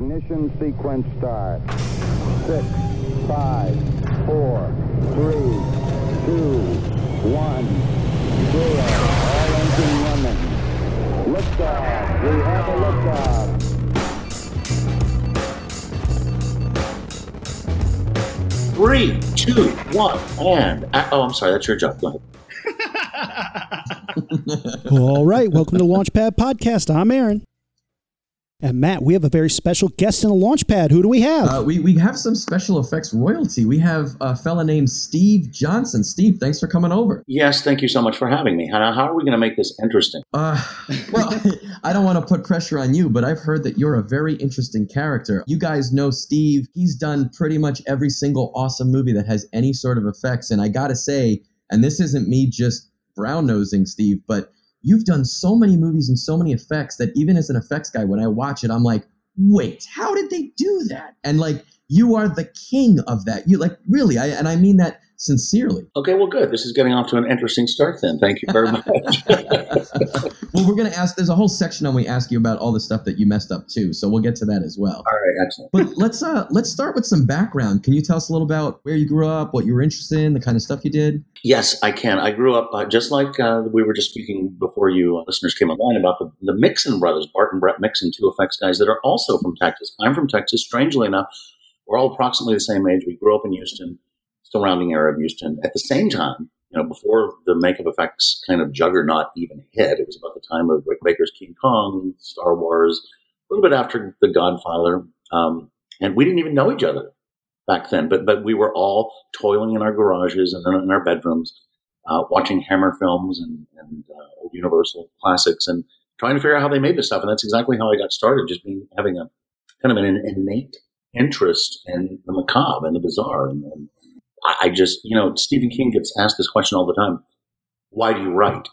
Ignition sequence start. Six, five, four, three, two, one, zero. All engine running. Liftoff. We have a liftoff. Three, two, one, and uh, oh, I'm sorry, that's your job. Go ahead. All right, welcome to the Launchpad Podcast. I'm Aaron. And Matt, we have a very special guest in the Launchpad. Who do we have? Uh, we, we have some special effects royalty. We have a fella named Steve Johnson. Steve, thanks for coming over. Yes, thank you so much for having me. How, how are we going to make this interesting? Uh, well, I don't want to put pressure on you, but I've heard that you're a very interesting character. You guys know Steve. He's done pretty much every single awesome movie that has any sort of effects. And I got to say, and this isn't me just brown nosing Steve, but you've done so many movies and so many effects that even as an effects guy, when I watch it, I'm like, wait, how did they do that? And like, you are the king of that. You like really, I, and I mean that sincerely. Okay, well, good. This is getting off to an interesting start then. Thank you very much. well, we're gonna ask. There's a whole section on we ask you about all the stuff that you messed up too, so we'll get to that as well. All right, excellent. But let's uh let's start with some background. Can you tell us a little about where you grew up, what you were interested in, the kind of stuff you did? Yes, I can. I grew up uh, just like uh, we were just speaking before you uh, listeners came online about the, the Mixon brothers, Bart and Brent Mixon, two effects guys that are also from Texas. I'm from Texas. Strangely enough, we're all approximately the same age. We grew up in Houston, surrounding area of Houston. At the same time, you know, before the makeup effects kind of juggernaut even hit, it was about the time of Rick Baker's King Kong, Star Wars, a little bit after The Godfather, um, and we didn't even know each other back then. But but we were all toiling in our garages and in our bedrooms, uh, watching Hammer films and, and uh, old Universal classics, and trying to figure out how they made this stuff. And that's exactly how I got started, just being having a kind of an innate interest in the macabre and the bizarre. And, and I just, you know, Stephen King gets asked this question all the time: Why do you write?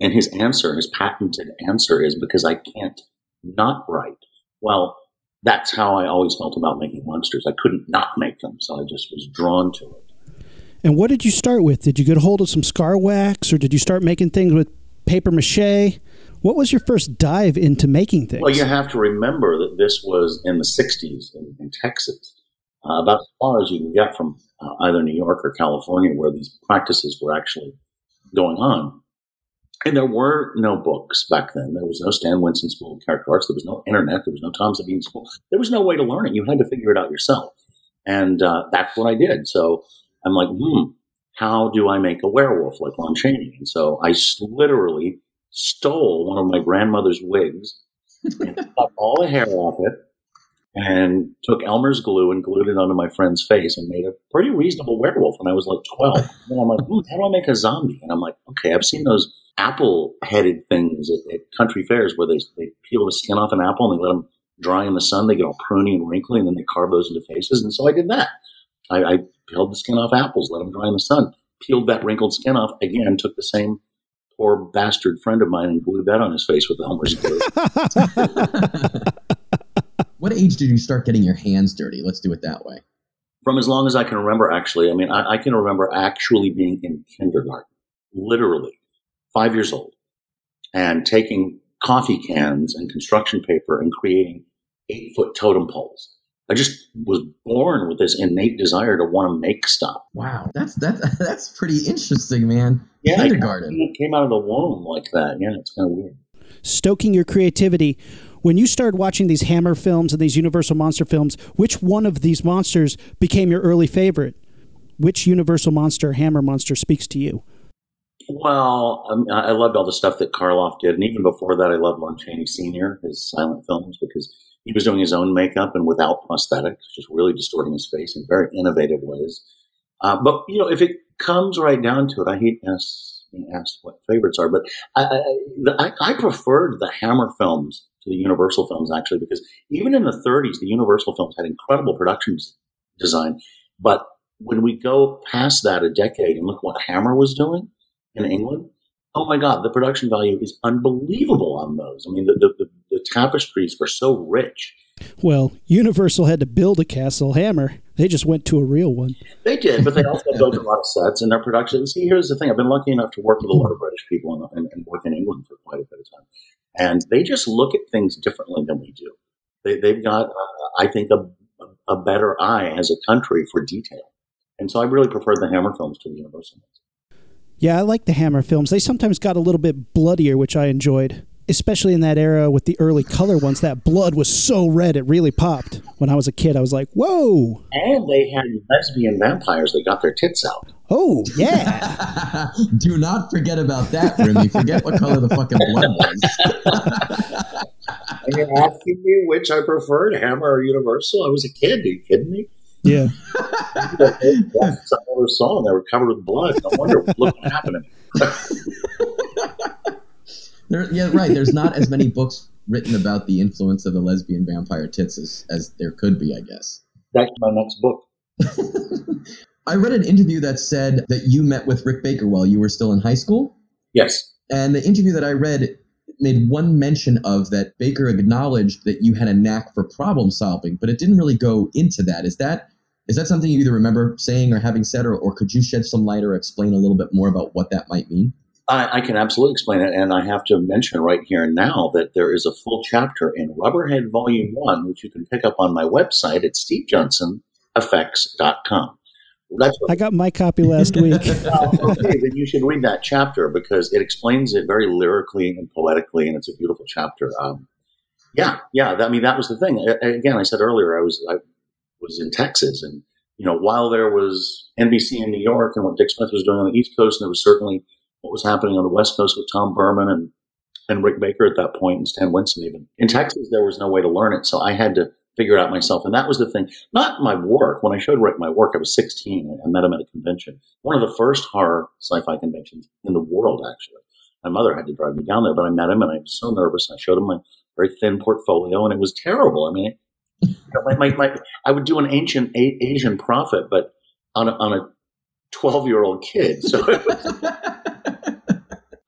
And his answer, his patented answer, is because I can't not write. Well, that's how I always felt about making monsters. I couldn't not make them, so I just was drawn to it. and what did you start with? Did you get a hold of some scar wax, or did you start making things with paper mache? What was your first dive into making things? Well, you have to remember that this was in the 60s in, in Texas, uh, about as far as you can get from uh, either New York or California, where these practices were actually going on. And there were no books back then. There was no Stan Winston School of Character Arts. There was no internet. There was no Tom Savini School. There was no way to learn it. You had to figure it out yourself. And uh, that's what I did. So I'm like, hmm, how do I make a werewolf like Lon Chaney? And so I literally stole one of my grandmother's wigs and cut all the hair off it and took Elmer's glue and glued it onto my friend's face and made a pretty reasonable werewolf when I was like 12. And I'm like, how do I make a zombie? And I'm like, okay, I've seen those apple headed things at, at country fairs where they, they peel the skin off an apple and they let them dry in the sun. They get all pruny and wrinkly and then they carve those into faces. And so I did that. I, I peeled the skin off apples, let them dry in the sun, peeled that wrinkled skin off again, took the same poor bastard friend of mine and glued that on his face with Elmer's glue. What age did you start getting your hands dirty? Let's do it that way. From as long as I can remember, actually. I mean, I, I can remember actually being in kindergarten, literally five years old, and taking coffee cans and construction paper and creating eight foot totem poles. I just was born with this innate desire to want to make stuff. Wow, that's that's that's pretty interesting, man. Yeah, Kindergarten. It came out of the womb like that. Yeah, it's kind of weird. Stoking your creativity. When you started watching these Hammer films and these Universal monster films, which one of these monsters became your early favorite? Which Universal monster, Hammer monster, speaks to you? Well, um, I loved all the stuff that Karloff did, and even before that, I loved Lon Chaney Senior, his silent films, because he was doing his own makeup and without prosthetics, just really distorting his face in very innovative ways. Uh, but you know, if it comes right down to it, I hate ask, what favorites are, but I, I, I, I preferred the Hammer films to the Universal films actually, because even in the 30s, the Universal films had incredible production design. But when we go past that a decade and look what Hammer was doing in England, oh my God, the production value is unbelievable on those. I mean, the, the, the, the tapestries were so rich. Well, Universal had to build a castle Hammer. They just went to a real one. They did, but they also built a lot of sets in their production. See, here's the thing: I've been lucky enough to work with a lot of British people and, and, and work in England for quite a bit of time, and they just look at things differently than we do. They, they've got, uh, I think, a, a better eye as a country for detail. And so I really prefer the Hammer films to the Universal ones. Yeah, I like the Hammer films. They sometimes got a little bit bloodier, which I enjoyed especially in that era with the early color ones, that blood was so red it really popped. When I was a kid, I was like, "Whoa!" And they had lesbian vampires that got their tits out. Oh yeah! Do not forget about that, Remy. Forget what color the fucking blood was. and you're asking me which I preferred, Hammer or Universal? I was a kid. Are you kidding me? Yeah. That's another song. They were covered with blood. No wonder. Look what happened there, yeah, right. There's not as many books written about the influence of the lesbian vampire tits as, as there could be, I guess. That's my next book. I read an interview that said that you met with Rick Baker while you were still in high school. Yes. And the interview that I read made one mention of that Baker acknowledged that you had a knack for problem solving, but it didn't really go into that. Is that is that something you either remember saying or having said, or, or could you shed some light or explain a little bit more about what that might mean? I, I, can absolutely explain it, and I have to mention right here and now that there is a full chapter in Rubberhead Volume 1, which you can pick up on my website at stevejohnsoneffects.com. That's what, I got my copy last week. okay, then you should read that chapter because it explains it very lyrically and poetically, and it's a beautiful chapter. Um, yeah, yeah. I mean, that was the thing. Again, I said earlier, I was I was in Texas, and you know, while there was NBC in New York and what Dick Smith was doing on the East Coast, and there was certainly what was happening on the West Coast with Tom Burman and and Rick Baker at that point, and Stan Winston even. In Texas, there was no way to learn it, so I had to figure it out myself. And that was the thing. Not my work. When I showed Rick my work, I was 16. I met him at a convention, one of the first horror sci-fi conventions in the world, actually. My mother had to drive me down there, but I met him, and I was so nervous. I showed him my very thin portfolio, and it was terrible. I mean, you know, my, my, my, I would do an ancient a- Asian prophet, but on a, on a 12 year old kid. So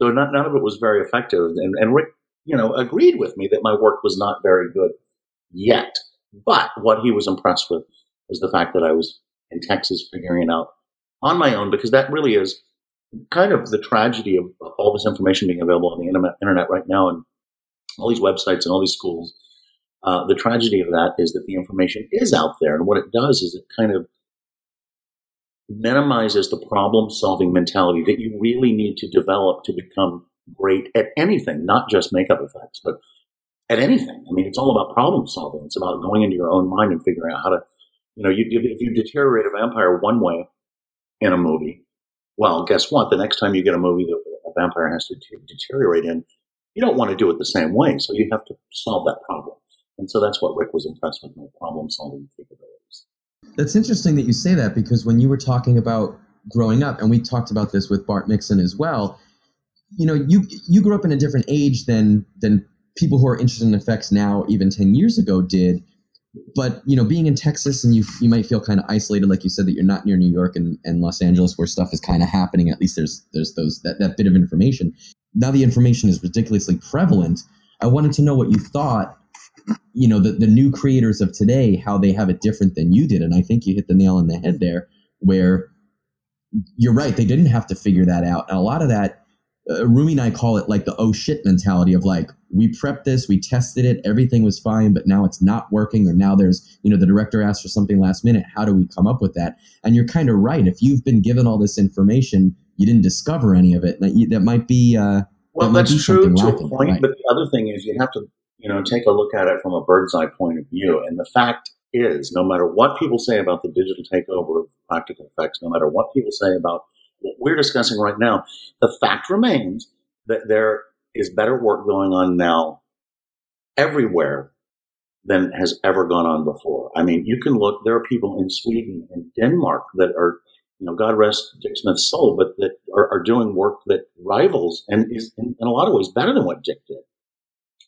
So not, none of it was very effective. And, and Rick, you know, agreed with me that my work was not very good yet. But what he was impressed with was the fact that I was in Texas figuring it out on my own, because that really is kind of the tragedy of all this information being available on the internet, right now and all these websites and all these schools. Uh, the tragedy of that is that the information is out there, and what it does is it kind of minimizes the problem solving mentality that you really need to develop to become great at anything, not just makeup effects, but at anything. I mean, it's all about problem solving. It's about going into your own mind and figuring out how to, you know, you, if you deteriorate a vampire one way in a movie, well, guess what? The next time you get a movie that a vampire has to deteriorate in, you don't want to do it the same way. So you have to solve that problem. And so that's what Rick was impressed with, my problem solving capabilities. That's interesting that you say that because when you were talking about growing up, and we talked about this with Bart Mixon as well, you know, you you grew up in a different age than than people who are interested in effects now, even ten years ago, did. But you know, being in Texas and you you might feel kind of isolated, like you said that you're not near New York and, and Los Angeles where stuff is kind of happening. At least there's there's those that, that bit of information. Now the information is ridiculously prevalent. I wanted to know what you thought you know the, the new creators of today how they have it different than you did and i think you hit the nail on the head there where you're right they didn't have to figure that out and a lot of that uh, Rumi and I call it like the oh shit mentality of like we prepped this, we tested it, everything was fine, but now it's not working, or now there's you know the director asked for something last minute. How do we come up with that? And you're kind of right. If you've been given all this information, you didn't discover any of it. That, that might be uh, well, that that's true to a point. Right? But the other thing is you have to you know, take a look at it from a bird's eye point of view. And the fact is, no matter what people say about the digital takeover of practical effects, no matter what people say about we're discussing right now, the fact remains that there is better work going on now everywhere than has ever gone on before. I mean, you can look, there are people in Sweden and Denmark that are, you know, God rest Dick Smith's soul, but that are, are doing work that rivals and is in, in a lot of ways better than what Dick did.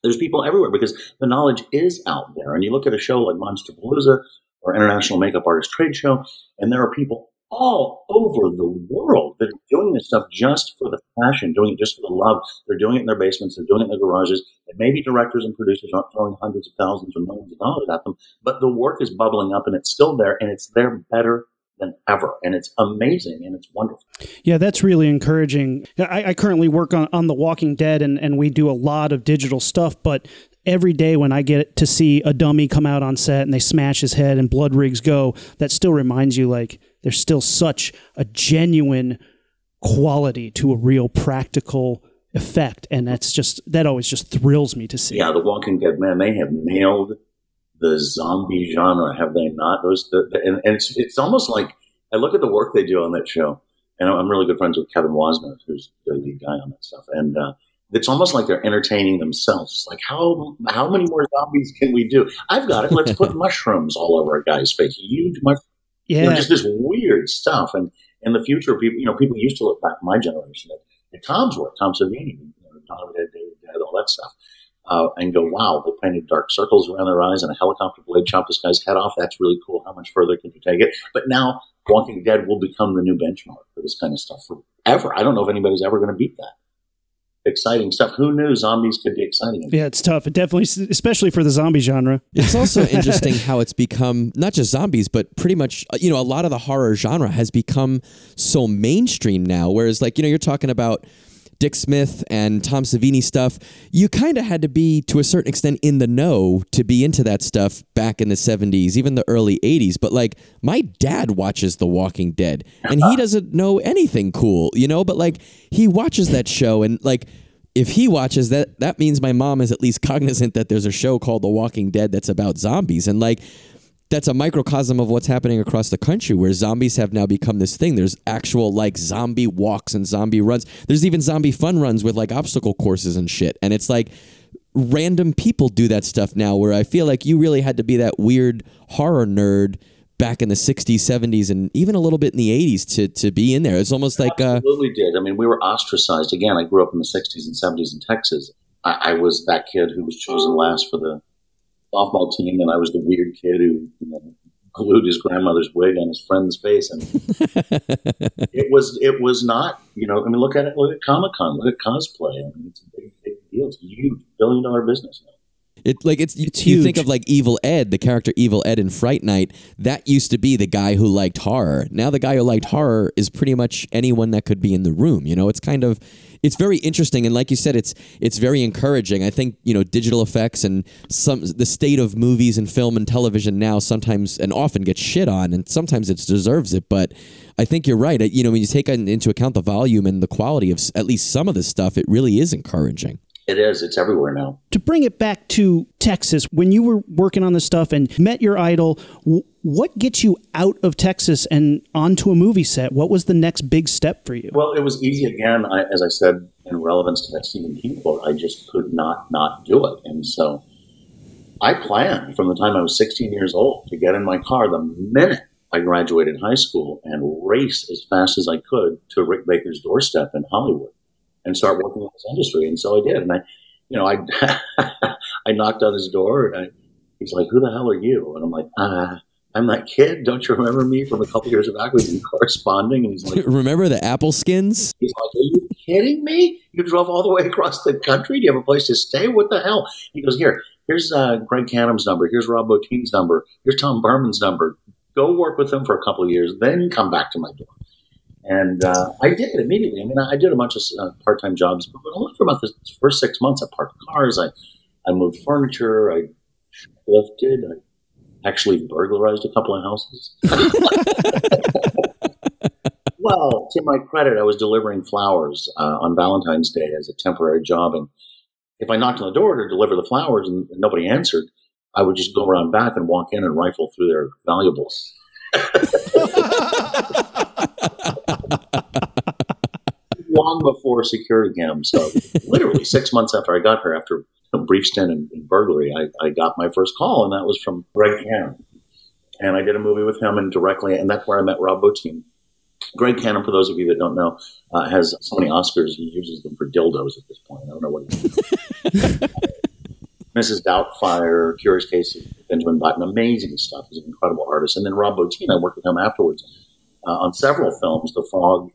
There's people everywhere because the knowledge is out there. And you look at a show like Monsterpalooza or International Makeup Artist Trade Show, and there are people all over the world that are doing this stuff just for the passion, doing it just for the love. They're doing it in their basements, they're doing it in their garages. And maybe directors and producers aren't throwing hundreds of thousands or millions of dollars at them, but the work is bubbling up and it's still there and it's there better than ever. And it's amazing and it's wonderful. Yeah, that's really encouraging. I, I, currently work on, on The Walking Dead and, and we do a lot of digital stuff, but every day when I get to see a dummy come out on set and they smash his head and blood rigs go, that still reminds you like there's still such a genuine quality to a real practical effect and that's just that always just thrills me to see Yeah, The Walking Dead, man, they have nailed the zombie genre, have they not? Those, the, and, and it's it's almost like I look at the work they do on that show, and I'm really good friends with Kevin Wasner, who's the lead guy on that stuff, and uh, it's almost like they're entertaining themselves. It's like how how many more zombies can we do? I've got it. Let's put mushrooms all over a guy's face, huge mushrooms. Yeah You know, just this weird stuff. And in the future, people, you know, people used to look back my generation at, at Tom's work, Tom Savini, you know, Dawn of the Dead, all that stuff, uh, and go, wow, they painted dark circles around their eyes and a helicopter blade chopped this guy's head off. That's really cool. How much further can you take it? But now Walking Dead will become the new benchmark for this kind of stuff forever. I don't know if anybody's ever going to beat that. Exciting stuff. Who knew zombies could be exciting? yeah it's tough it definitely especially for the zombie genre It's also interesting how it's become not just zombies, but pretty much, uh, you know, a lot of the horror genre has become so mainstream now. Whereas, like, you know, you're talking about Dick Smith and Tom Savini stuff. You kind of had to be, to a certain extent, in the know to be into that stuff back in the 70s, even the early 80s. But, like, my dad watches The Walking Dead and he uh-huh. doesn't know anything cool, you know, but, like, he watches that show and, like, if he watches that, that means my mom is at least cognizant that there's a show called The Walking Dead that's about zombies. And like, that's a microcosm of what's happening across the country where zombies have now become this thing. There's actual like zombie walks and zombie runs. There's even zombie fun runs with like obstacle courses and shit. And it's like random people do that stuff now where I feel like you really had to be that weird horror nerd back in the 60s, 70s, and even a little bit in the 80s to, to be in there. It's almost like, uh, Absolutely did. I mean, we were ostracized. Again, I grew up in the 60s and 70s in Texas. I, I was that kid who was chosen last for the softball team, and I was the weird kid who you know, glued his grandmother's wig on his friend's face. And it was it was not, you know, I mean, look at it. Look at Comic Con. Look at cosplay. I mean, it's a big, big deal. It's a huge billion dollar business now. It like it's, It's you think of like Evil Ed, the character Evil Ed in Fright Night. That used to be the guy who liked horror. Now the guy who liked horror is pretty much anyone that could be in the room. You know, it's kind of it's very interesting and like you said, it's it's very encouraging. I think you know digital effects and some the state of movies and film and television now sometimes and often gets shit on, and sometimes it deserves it. But I think you're right. You know, when you take into account the volume and the quality of at least some of this stuff, it really is encouraging. It is. It's everywhere now. to bring it back to Texas, when you were working on this stuff and met your idol, what gets you out of Texas and onto a movie set? What was the next big step for you? Well, it was easy again. I, as I said, in relevance to that Stephen King quote, I just could not not do it. And so I planned from the time I was 16 years old to get in my car the minute I graduated high school and race as fast as I could to Rick Baker's doorstep in Hollywood and start working in this industry. And so I did. And I, you know, I I knocked on his door. And I, he's like, "Who the hell are you?" And I'm like, "Ah." I'm that kid. Don't you remember me from a couple years back? We've been corresponding, and he's like, Remember the Apple skins? He's like, Are you kidding me? You drove all the way across the country? Do you have a place to stay? What the hell? He goes, Here, here's uh, Greg Cannom's number. Here's Rob Bottin's number. Here's Tom Burman's number. Go work with them for a couple of years, then come back to my door. And uh, I did it immediately. I mean, I did a bunch of uh, part time jobs, but only for about the first six months. I parked cars, I, I moved furniture, I lifted, I actually burglarized a couple of houses. Well, to my credit, I was delivering flowers uh, on Valentine's Day as a temporary job, and if I knocked on the door to deliver the flowers and, and nobody answered, I would just go around back and walk in and rifle through their valuables. Long before security cam, so literally six months after I got here, after a brief stint in, in burglary, I, I got my first call, and that was from Greg Cannom. And I did a movie with him, and directly, and that's where I met Rob Bottin. Greg Cannom, for those of you that don't know, uh, has so many Oscars he uses them for dildos at this point. I don't know what. He Mrs. Doubtfire, Curious Case of Benjamin Button, amazing stuff. He's an incredible artist. And then Rob Bottin, I worked with him afterwards uh, on several films. The Fog,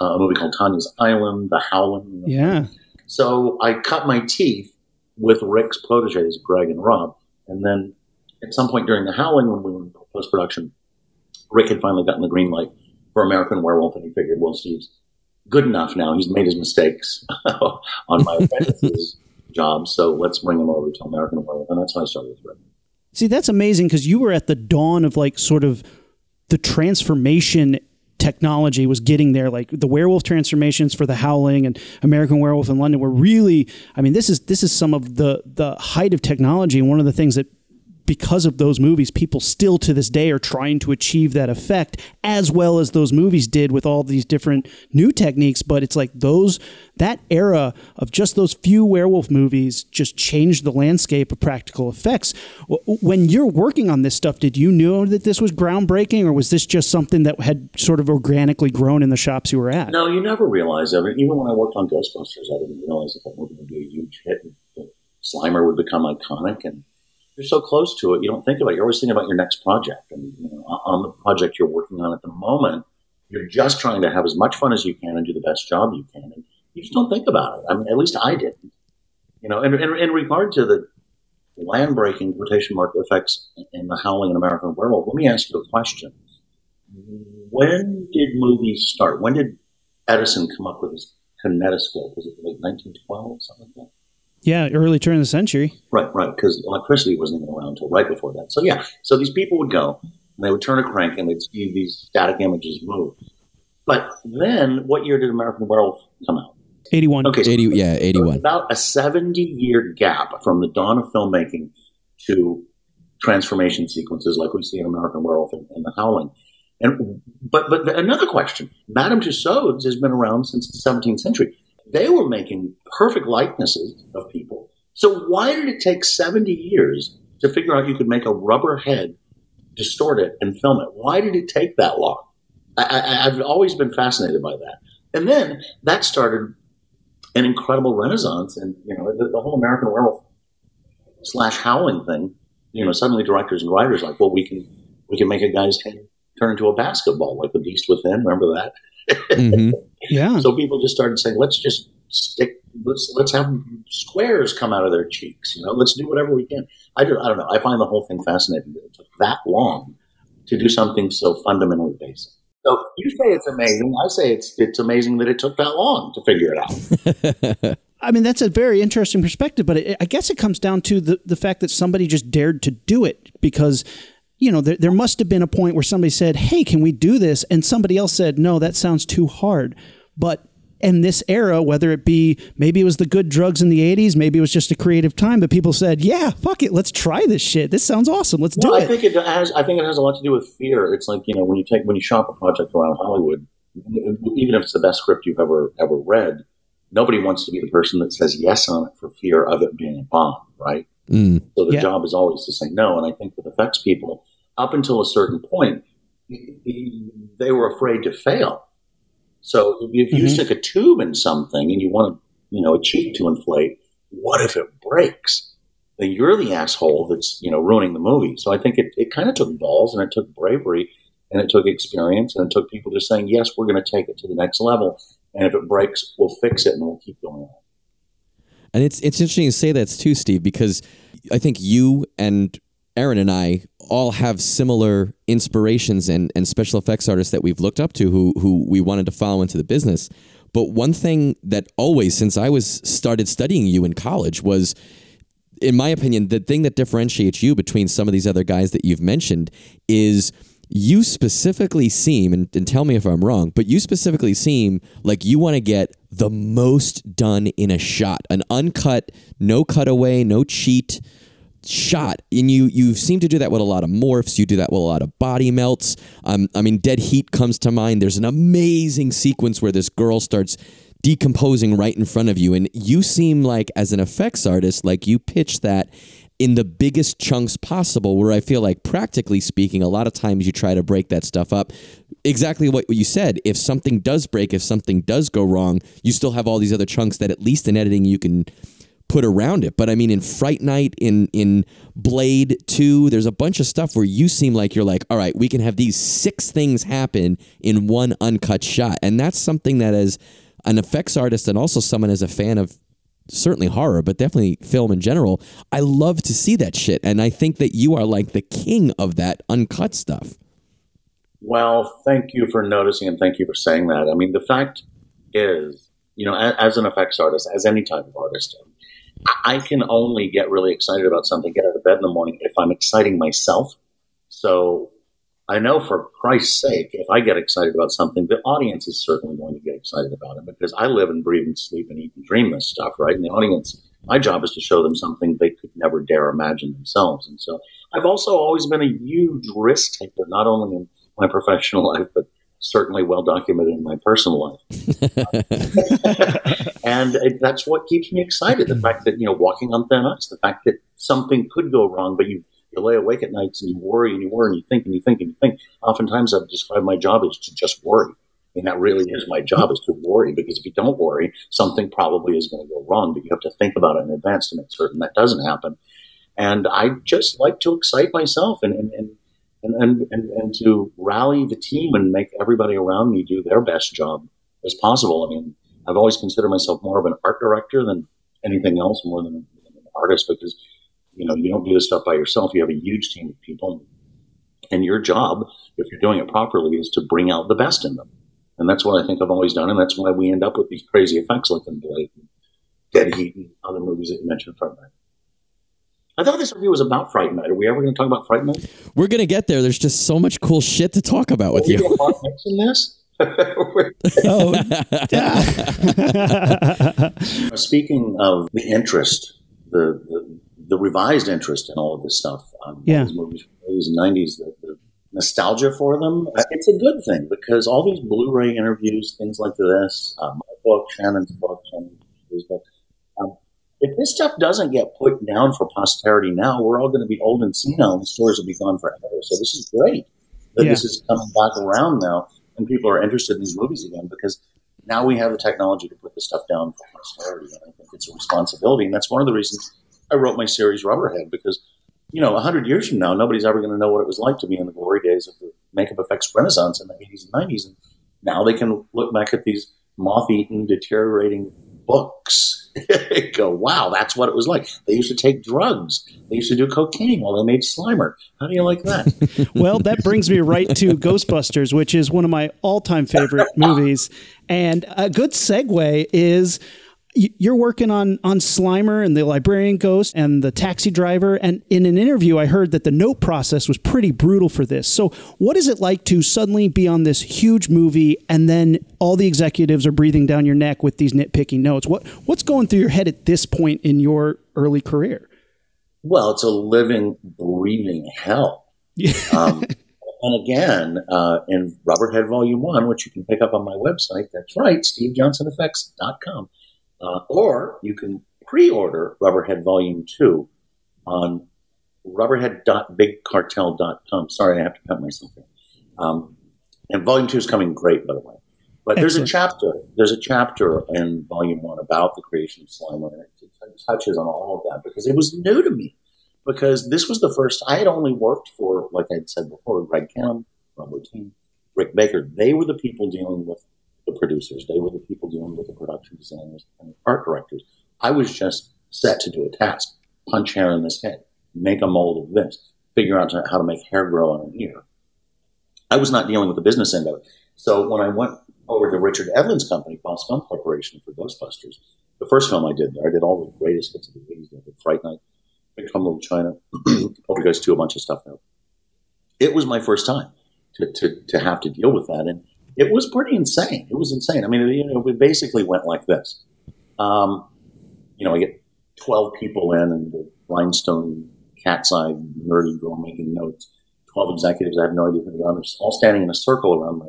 uh, a movie called Tanya's Island, The Howling. Yeah. So I cut my teeth with Rick's proteges, Greg and Rob. And then at some point during The Howling, when we were in post production, Rick had finally gotten the green light for American Werewolf, and he figured, well, Steve's good enough now. He's made his mistakes on my apprentices. jobs, so let's bring him over to American Werewolf, and that's how I started with Red. See, that's amazing because you were at the dawn of like sort of the transformation technology was getting there. Like the werewolf transformations for the Howling and American Werewolf in London were really. I mean, this is this is some of the the height of technology, and one of the things that because of those movies, people still to this day are trying to achieve that effect as well as those movies did with all these different new techniques. But it's like those, that era of just those few werewolf movies just changed the landscape of practical effects. When you're working on this stuff, did you know that this was groundbreaking or was this just something that had sort of organically grown in the shops you were at? No, you never realize it. Even when I worked on Ghostbusters, I didn't realize that that movie would be a huge hit. Slimer would become iconic and you're so close to it, you don't think about it. You're always thinking about your next project. And you know, on the project you're working on at the moment, you're just trying to have as much fun as you can and do the best job you can. And you just don't think about it. I mean, at least I didn't. You know, in, in, in regard to the land breaking quotation mark effects in the Howling and American Werewolf, let me ask you a question. When did movies start? When did Edison come up with his kinetoscope? Was it like 1912, something like that? Yeah, early turn of the century. Right, right, because electricity wasn't even around until right before that. So yeah, so these people would go and they would turn a crank and they'd see these static images move. But then, what year did American Werewolf come out? 81. Okay, so 80, yeah, 81. About a 70 year gap from the dawn of filmmaking to transformation sequences like we see in American Werewolf and, and The Howling. And but but another question: Madame Tussauds has been around since the 17th century. They were making perfect likenesses of people. So why did it take 70 years to figure out you could make a rubber head, distort it, and film it? Why did it take that long? I, have always been fascinated by that. And then that started an incredible renaissance, and you know the, the whole American Werewolf slash Howling thing. You know, suddenly directors and writers like, well, we can we can make a guy's head turn into a basketball, like the Beast Within. Remember that? mm-hmm. Yeah. So people just started saying, let's just stick, let's let's have squares come out of their cheeks. You know, let's do whatever we can. I don't, I don't know. I find the whole thing fascinating that it took that long to do something so fundamentally basic. So you say it's amazing. I say it's it's amazing that it took that long to figure it out. I mean, that's a very interesting perspective, but it, I guess it comes down to the, the fact that somebody just dared to do it because you know, there, there must have been a point where somebody said, Hey, can we do this? And somebody else said, No, that sounds too hard. But in this era, whether it be maybe it was the good drugs in the 80s, maybe it was just a creative time, but people said, Yeah, fuck it, let's try this shit. This sounds awesome. Let's well, do I it. I think it has I think it has a lot to do with fear. It's like, you know, when you take when you shop a project around Hollywood, even if it's the best script you've ever ever read, nobody wants to be the person that says yes on it for fear of it being a bomb, right? Mm. So the Yeah. job is always to say no. And I think with effects people, up until a certain point, they were afraid to fail. So if you Mhm. stick a tube in something and you want to, you know a cheek to inflate, what if it breaks? Then you're the asshole that's you know ruining the movie. So I think it, it kind of took balls and it took bravery and it took experience and it took people just saying yes, we're going to take it to the next level. And if it breaks, we'll fix it and we'll keep going on. And it's it's interesting to say that too, Steve, because I think you and Aaron and I all have similar inspirations and, and special effects artists that we've looked up to who who we wanted to follow into the business. But one thing that always since I was started studying you in college was in my opinion, the thing that differentiates you between some of these other guys that you've mentioned is you specifically seem, and, and tell me if I'm wrong, but you specifically seem like you want to get the most done in a shot, an uncut, no cutaway, no cheat shot. And you you seem to do that with a lot of morphs. You do that with a lot of body melts. Um, I mean, Dead Heat comes to mind. There's an amazing sequence where this girl starts decomposing right in front of you, and you seem like, as an effects artist, like you pitch that in the biggest chunks possible. Where I feel like, practically speaking, a lot of times you try to break that stuff up. Exactly what you said. If something does break, if something does go wrong, you still have all these other chunks that, at least in editing, you can put around it. But I mean, in Fright Night, in in Blade Two, there's a bunch of stuff where you seem like you're like, all right, we can have these six things happen in one uncut shot, and that's something that as an effects artist and also someone as a fan of certainly horror, but definitely film in general, I love to see that shit, and I think that you are like the king of that uncut stuff. Well, thank you for noticing and thank you for saying that. I mean, the fact is, you know, as, as an effects artist, as any type of artist, I can only get really excited about something, get out of bed in the morning if I'm exciting myself. So I know for Christ's sake, if I get excited about something, the audience is certainly going to get excited about it because I live and breathe and sleep and eat and dream this stuff, right? And the audience, my job is to show them something they could never dare imagine themselves. And so I've also always been a huge risk taker, not only in my professional life, but certainly well documented in my personal life. and that's what keeps me excited. The fact that, you know, walking on thin ice, the fact that something could go wrong, but you, you lay awake at nights and you worry and you worry and you think and you think and you think. Oftentimes I've described my job as to just worry. And that really is my job is to worry because if you don't worry, something probably is going to go wrong, but you have to think about it in advance to make certain that doesn't happen. And I just like to excite myself and, and, and and, and, and, and to rally the team and make everybody around me do their best job as possible. I mean, I've always considered myself more of an art director than anything else, more than, an artist, because you know you don't do this stuff by yourself. You have a huge team of people, and your job, if you're doing it properly, is to bring out the best in them. And that's what I think I've always done, and that's why we end up with these crazy effects like in Blade, and Dead Heat, and other movies that you mentioned from. I thought this review was about Fright Night. Are we ever going to talk about Fright Night? We're gonna get there. There's just so much cool shit to talk about with you. in this? Oh, yeah. Speaking of the interest, the, the the revised interest in all of this stuff, um, Yeah. these movies from the 80s and 90s, the, the nostalgia for them, uh, it's a good thing because all these Blu-ray interviews, things like this, um, my book, Shannon's book, Shannon's book, if this stuff doesn't get put down for posterity now, we're all going to be old and senile, and the stories will be gone forever. So this is great that Yeah. this is coming back around now, and people are interested in these movies again because now we have the technology to put this stuff down for posterity, and I think it's a responsibility, and that's one of the reasons I wrote my series Rubberhead because you know, a hundred years from now, nobody's ever going to know what it was like to be in the glory days of the makeup effects renaissance in the 80s and 90s. And now they can look back at these moth-eaten, deteriorating books go, wow, that's what it was like. They used to take drugs. They used to do cocaine while they made Slimer. How do you like that? well, that brings me right to Ghostbusters, which is one of my all-time favorite movies. And a good segue is you're working on on Slimer and the librarian ghost and the taxi driver. And in an interview, I heard that the note process was pretty brutal for this. So, what is it like to suddenly be on this huge movie and then all the executives are breathing down your neck with these nitpicking notes? What what's going through your head at this point in your early career? well, it's a living, breathing hell. Um, and again, uh, in Rubberhead Volume 1, which you can pick up on my website, that's right, stevejohnsoneffects.com. Uh, or you can pre order Rubberhead Volume 2 on rubberhead.bigcartel.com. Sorry, I have to cut myself here. Um, and Volume 2 is coming great, by the way. But there's a chapter. There's a chapter in Volume One about the creation of Slimer, and it, touches on all of that because it was new to me. Because this was the first I had only worked for, like I'd said before, Greg Cannom, Rob Bottin, Rick Baker. They were the people dealing with the producers. They were the people dealing with the production designers and the art directors. I was just set to do a task: punch hair in this head, make a mold of this, figure out how to make hair grow on an ear. I was not dealing with the business end of it. So when I went over to Richard Edlund's company, Boss Film Corporation, for Ghostbusters, the first film I did there, I did all the greatest hits of the 80s. I did Fright Night, Big Trouble Little China, Poltergeist 2, a bunch of stuff there. It was my first time to, to, to have to deal with that. And it was pretty insane. It was insane. I mean, you know, we basically went like this. Um, you know, I get 12 people in and the rhinestone cat's eye nerdy girl making notes. 12 executives, I have no idea who they are. They're all standing in a circle around my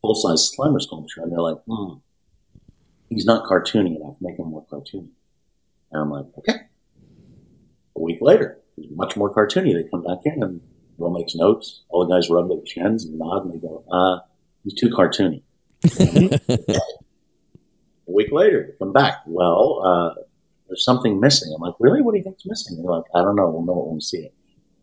full size Slimer sculpture. And they're like, hmm, he's not cartoony enough. Make him more cartoony. And I'm like, okay. A week later, he's much more cartoony. They come back in and Will makes notes. All the guys rub their chins and nod and they go, uh, he's too cartoony. A week later, they come back. Well, uh, there's something missing. I'm like, really? What do you think's missing? They're like, I don't know. We'll know when we see it.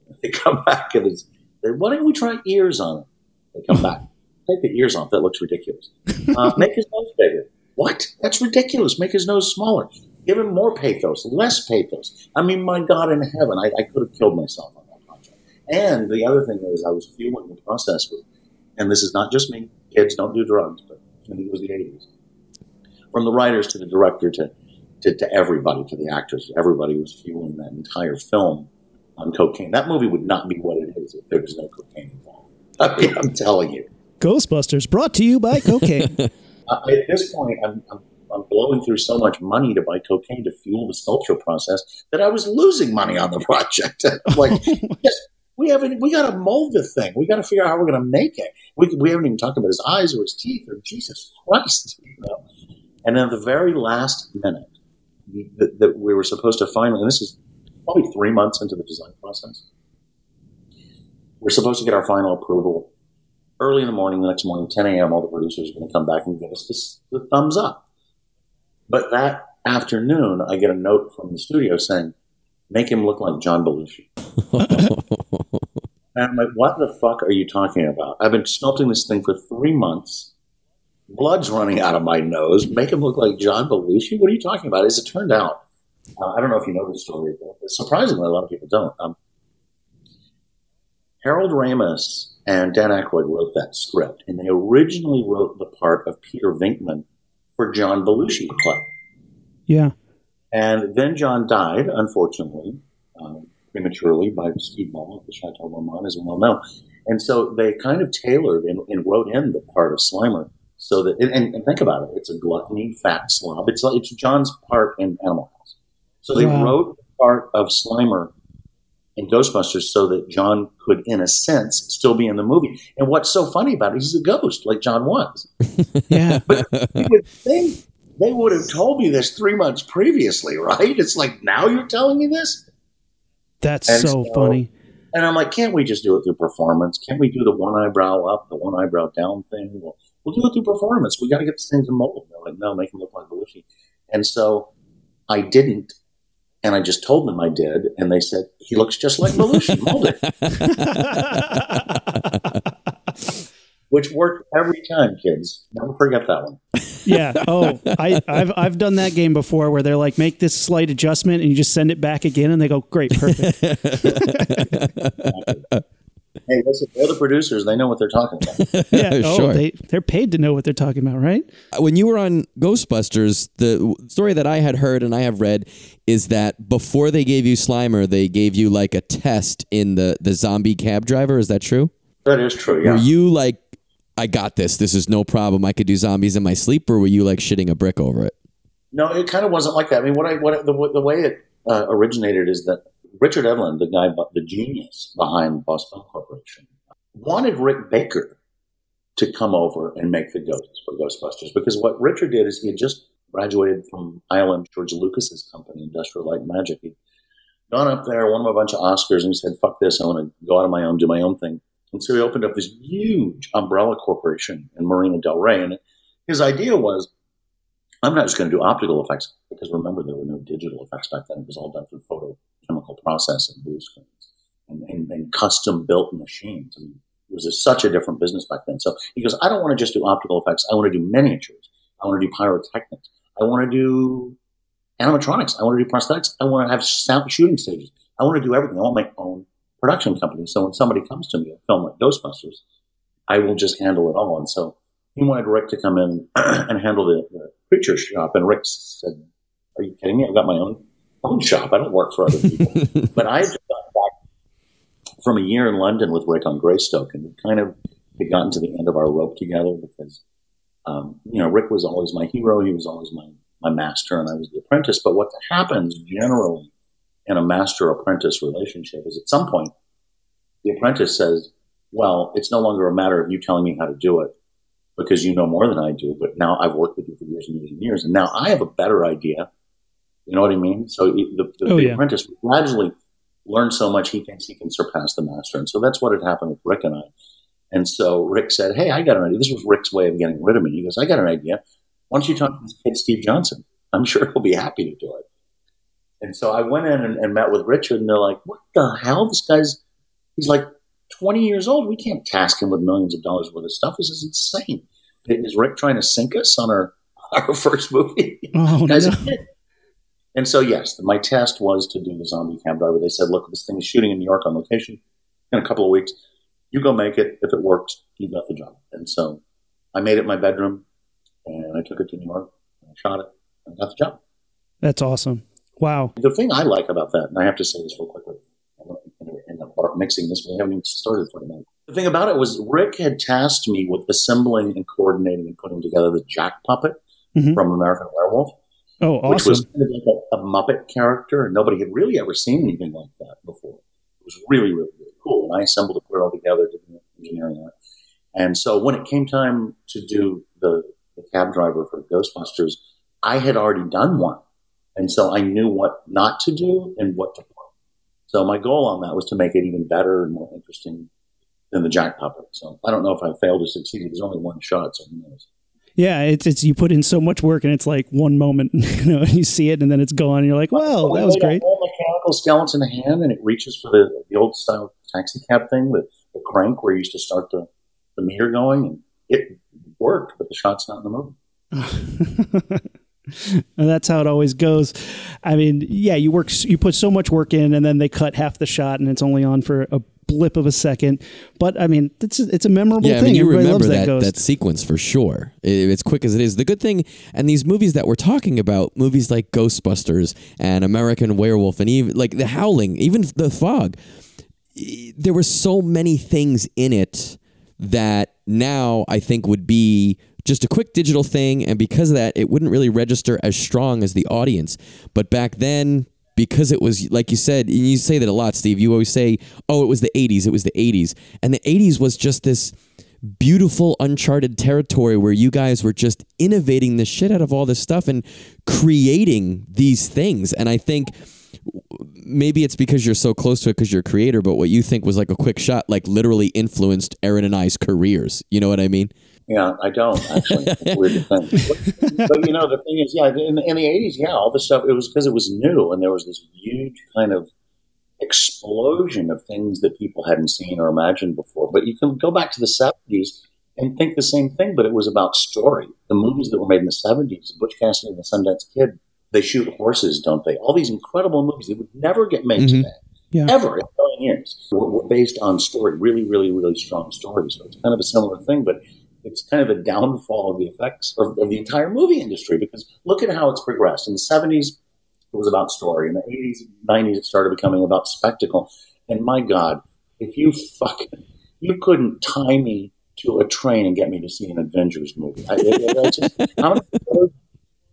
They come back and it's, they, why don't we try ears on it? They come back. Take the ears off. That looks ridiculous. Uh, make his nose bigger. What? That's ridiculous. Make his nose smaller. Give him more pathos, less pathos. I mean, my God in heaven, I, I could have killed myself on that project. And the other thing is, I was fueling the process with, and this is not just me. Kids don't do drugs, but I think it was the 80s. From the writers to the director to, to to, everybody, to the actors. Everybody was fueling that entire film on cocaine. That movie would not be what it is if there was no cocaine involved. I mean, I'm telling you. Ghostbusters brought to you by cocaine. Uh, at this point, I'm, I'm, I'm blowing through so much money to buy cocaine to fuel the sculpture process that I was losing money on the project. Like, yes, we haven't, we got to mold the thing. We got to figure out how we're going to make it. We, we haven't even talked about his eyes or his teeth or Jesus Christ. You know? And then the very last minute, that, that we were supposed to finally, and this is probably three months into the design process, we're supposed to get our final approval early in the morning, the next morning, 10 a.m., all the producers are going to come back and give us this, the thumbs up. But that afternoon, I get a note from the studio saying, make him look like John Belushi. and I'm like, what the fuck are you talking about? I've been sculpting this thing for three months. Blood's running out of my nose. Make him look like John Belushi? What are you talking about? As it turned out, uh, I don't know if you know the story, but surprisingly, a lot of people don't. Um, Harold Ramis and Dan Aykroyd wrote that script, and they originally wrote the part of Peter Venkman for John Belushi to play. yeah. And then John died, unfortunately, um, prematurely by speedball at the Chateau Marmont, as we well know. And so they kind of tailored and, and wrote in the part of Slimer so that, and, and, think about it, it's a gluttony, fat slob. It's like it's John's part in Animal House. So they Wow. wrote the part of Slimer in Ghostbusters so that John could, in a sense, still be in the movie. And what's so funny about it, he's a ghost, like John was. Yeah. You would think they would have told me this three months previously, right? It's like now you're telling me this, That's And so so- funny. and I'm like, can't we just do it through performance? Can't we do the one eyebrow up, the one eyebrow down thing? We'll, we'll do it through performance. We got to get this thing to mold. They're like, no, make him look like Belushi. And so I didn't, and I just told them I did, and they said he looks just like Belushi. Mold it, which worked every time, kids. Never forget that one. yeah. Oh, I, I've I've done that game before where they're like, make this slight adjustment, and you just send it back again, and they go, great, perfect. Hey, listen, they're the producers. They know what they're talking about. Yeah. Oh, Sure. they they're paid to know what they're talking about, right? Uh, when you were on Ghostbusters, the story that I had heard and I have read is that before they gave you Slimer, they gave you like a test in the the zombie cab driver. Is that true? That is true. Yeah. Were you like, I got this. This is no problem. I could do zombies in my sleep, or were you like shitting a brick over it? No, it kind of wasn't like that. I mean, what I what the, the way it uh, originated is that Richard Edlund, the guy, the genius behind Film Corporation, wanted Rick Baker to come over and make the ghosts for Ghostbusters because what Richard did is he had just graduated from ILM George Lucas's company, Industrial Light Magic. He'd gone up there, won him a bunch of Oscars, and he said, "Fuck this! I want to go out on my own, do my own thing." And so he opened up this huge umbrella corporation in Marina Del Rey, and his idea was I'm not just going to do optical effects because remember there were no digital effects back then. It was all done through photochemical process and blue screens and, and, and custom built machines. I mean, it was such a different business back then. So he goes, I don't want to just do optical effects. I want to do miniatures. I want to do pyrotechnics. I want to do animatronics. I want to do prosthetics. I want to have sound shooting stages. I want to do everything. I want my own production company. So when somebody comes to me, a film like Ghostbusters, I will just handle it all. And so he wanted Rick to come in and handle the, the creature shop. And Rick said, Are you kidding me? I've got my own own shop. I don't work for other people. but I had just got back from a year in London with Rick on Greystoke, and we kind of had gotten to the end of our rope together because, um, you know, Rick was always my hero. He was always my, my master, and I was the apprentice. But what happens generally in a master apprentice relationship is at some point, the apprentice says, Well, it's no longer a matter of you telling me how to do it because you know more than I do, but now I've worked with you for years and years and years, and now I have a better idea. You know what I mean? So the, the, Oh, the yeah. apprentice gradually learns so much he thinks he can surpass the master, and so that's what had happened with Rick and I. And so Rick said, "Hey, I got an idea." This was Rick's way of getting rid of me. He goes, "I got an idea. Why don't you talk to this kid, Steve Johnson? I'm sure he'll be happy to do it." And so I went in and, and met with Richard, and they're like, "What the hell? This guy's he's like 20 years old. We can't task him with millions of dollars worth of stuff. This is insane. Is Rick trying to sink us on our, our first movie? Oh no. Guy's a kid. And so, yes, my test was to do the zombie cab driver. They said, look, this thing is shooting in New York on location in a couple of weeks. You go make it. If it works, you got the job. And so I made it in my bedroom and I took it to New York and I shot it and I got the job. That's awesome. Wow. The thing I like about that, and I have to say this real quickly, in the mixing this, we haven't even started for a minute. The thing about it was Rick had tasked me with assembling and coordinating and putting together the Jack puppet Mhm. from American Werewolf, Oh, which was kind of like a, a Muppet character, and nobody had really ever seen anything like that before. It was really, really, really cool. And I assembled it, put it all together, did the engineering on it. And so when it came time to do the, the cab driver for Ghostbusters, I had already done one. And so I knew what not to do and what to put. So my goal on that was to make it even better and more interesting than the Jack puppet. So I don't know if I failed or succeeded. There's only one shot, so who knows? Yeah, it's it's you put in so much work and it's like one moment, you know, and you see it and then it's gone and you're like, well, that was great. whole mechanical skeleton hand, and it reaches for the, the old style taxi cab thing, the, the crank where you used to start the, the meter going, and it worked, but the shot's not in the movie. And that's how it always goes. I mean, yeah, you work, you put so much work in, and then they cut half the shot, and it's only on for a blip of a second. But I mean, it's a, it's a memorable Yeah, I thing. mean, you Everybody remember that, that, that, sequence for sure. I- It's quick as it is. The good thing, and these movies that we're talking about, movies like Ghostbusters and American Werewolf, and even like The Howling, even The Fog, there were so many things in it that now I think would be just a quick digital thing, and because of that, it wouldn't really register as strong as the audience. But back then, because it was like you said, and you say that a lot, Steve. You always say, "Oh, it was the '80s. It was the '80s," and the '80s was just this beautiful uncharted territory where you guys were just innovating the shit out of all this stuff and creating these things. And I think maybe it's because you're so close to it because you're a creator, but what you think was like a quick shot, like literally influenced Aaron and I's careers. You know what I mean? Yeah, I don't actually. Weird to think. But, but, you know, the thing is, yeah, in, in the '80s, yeah, all this stuff. It was because it was new, and there was this huge kind of explosion of things that people hadn't seen or imagined before. But you can go back to the '70s and think the same thing, but it was about story. The movies that were made in the '70s, Butch Cassidy and the Sundance Kid, they shoot horses, don't they? All these incredible movies that would never get made Mhm. today. Yeah. Ever in a million years were, were based on story, really, really, really strong stories. So it's kind of a similar thing, but it's kind of a downfall of the effects of, of the entire movie industry because look at how it's progressed. In the 70s, it was about story. In the 80s, 90s, it started becoming about spectacle. And my God, if you fucking, you couldn't tie me to a train and get me to see an Avengers movie. I, just- how, many,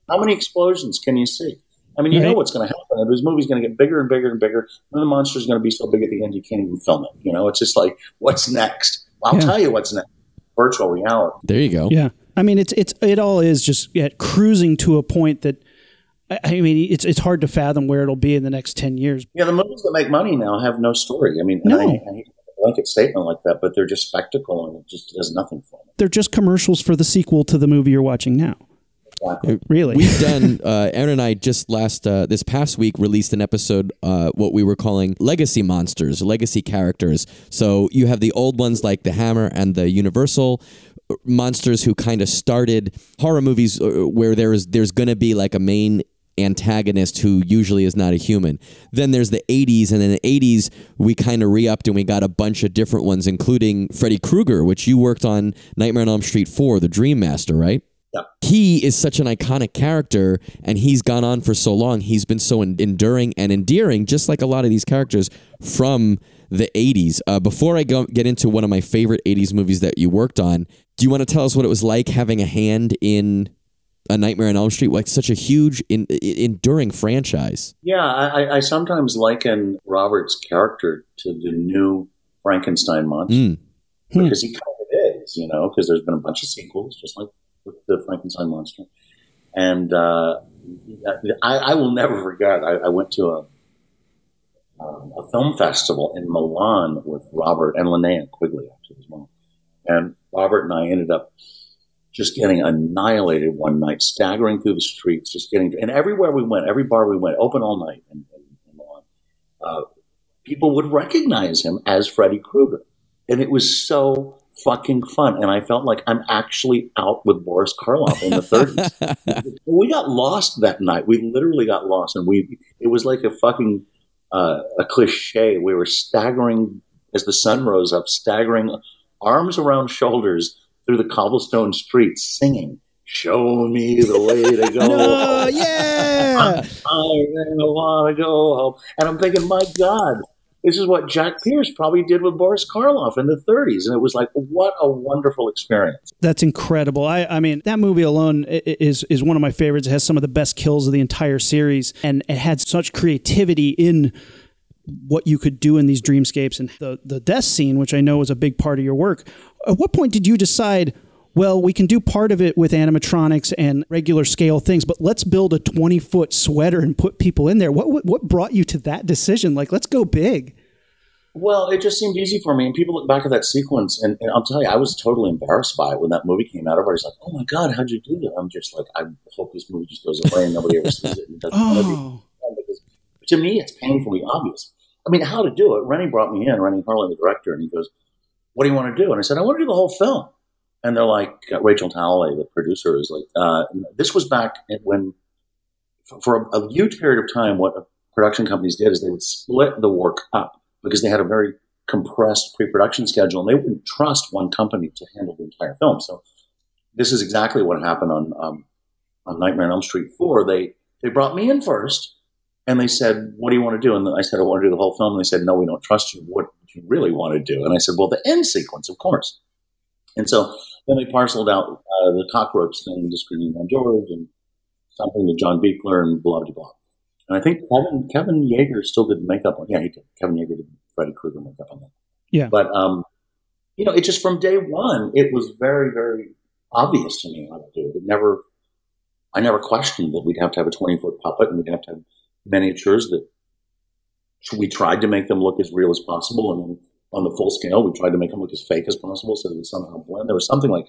how many explosions can you see? I mean, you know what's going to happen. This movie's going to get bigger and bigger and bigger. And the monster's going to be so big at the end you can't even film it. You know, it's just like, what's next? I'll Yeah. tell you what's next. Virtual reality. There you go. Yeah, I mean, it's it's it all is just yeah, cruising to a point that. I- I mean, it's it's hard to fathom where it'll be in the next ten years. Yeah, the movies that make money now have no story. I mean, No. I, I hate a blanket statement like that, but they're just spectacle and it just does nothing for me. They're just commercials for the sequel to the movie you're watching now. Exactly. Really, We've done. Uh, Aaron and I just last uh, this past week released an episode, uh, what we were calling legacy monsters, legacy characters. So you have the old ones like the Hammer and the Universal uh, monsters who kind of started horror movies uh, where there is there's going to be like a main antagonist who usually is not a human. Then there's the 80s, and in the 80s, we kind of re upped and we got a bunch of different ones, including Freddy Krueger, which you worked on Nightmare on Elm Street 4, The Dream Master, right? He is such an iconic character and he's gone on for so long. He's been so en- enduring and endearing just like a lot of these characters from the 80s uh, before i go get into one of my favorite 80s movies that you worked on do you want to tell us what it was like having a hand in a nightmare on elm street? Like such a huge in, i- enduring franchise. Yeah, I, I- sometimes liken Robert's character to the new Frankenstein monster. Mm. Hmm. because he kind of is, you know, because there's been a bunch of sequels, just like with the Frankenstein monster. And uh, I, I will never forget. I, I went to a um, a film festival in Milan with Robert and Linnea Quigley actually as well. And Robert and I ended up just getting annihilated one night, staggering through the streets, just getting and everywhere we went, every bar we went, open all night in, in, in Milan. Uh, people would recognize him as Freddy Krueger, and it was so fucking fun. And I felt like I'm actually out with Boris Karloff in the 30s. we got lost that night. We literally got lost, and we it was like a fucking uh, a cliche. We were staggering as the sun rose up, staggering arms around shoulders through the cobblestone streets, singing. show me the way to go. No, yeah. I want to go home. And I'm thinking, my God, this is what Jack Pierce probably did with Boris Karloff in the 30s. And it was like, what a wonderful experience. That's incredible. I, I mean, that movie alone is is one of my favorites. It has some of the best kills of the entire series, and it had such creativity in what you could do in these dreamscapes and the the death scene, which I know was a big part of your work. At what point did you decide? Well, we can do part of it with animatronics and regular scale things, but let's build a 20 foot sweater and put people in there. What, what what brought you to that decision? Like, let's go big. Well, it just seemed easy for me. And people look back at that sequence, and, and I'll tell you, I was totally embarrassed by it when that movie came out. Everybody's like, oh my God, how'd you do that? I'm just like, I hope this movie just goes away and nobody ever sees it. And doesn't Oh, because to me, it's painfully obvious. I mean, how to do it? Renny brought me in, Renny Harlin, the director, and he goes, "What do you want to do?" And I said, "I want to do the whole film." And they're like, uh, Rachel Talalay, the producer, is like, uh, "This was back when, for- for a, a huge period of time, what production companies did is they would split the work up because they had a very compressed pre-production schedule, and they wouldn't trust one company to handle the entire film. So, this is exactly what happened on um, on Nightmare on Elm Street four. They they brought me in first and they said, What do you want to do? And I said, I want to do the whole film. And they said, No, we don't trust you. What do you really want to do? And I said, Well, the end sequence, of course. And so then they parceled out uh, the cockroach thing to Screaming Mad George and something to John Buechler and blah, blah, blah. And I think Kevin, Kevin Yagher still did makeup on Yeah, he did. Kevin Yagher did Freddy Krueger makeup on that. Yeah. But, um, you know, it just from day one, it was very, very obvious to me how to do it. It never, I never questioned that we'd have to have a 20 foot puppet and we'd have to have miniatures that we tried to make them look as real as possible. And then on the full scale, we tried to make them look as fake as possible so it would somehow blend. There was something like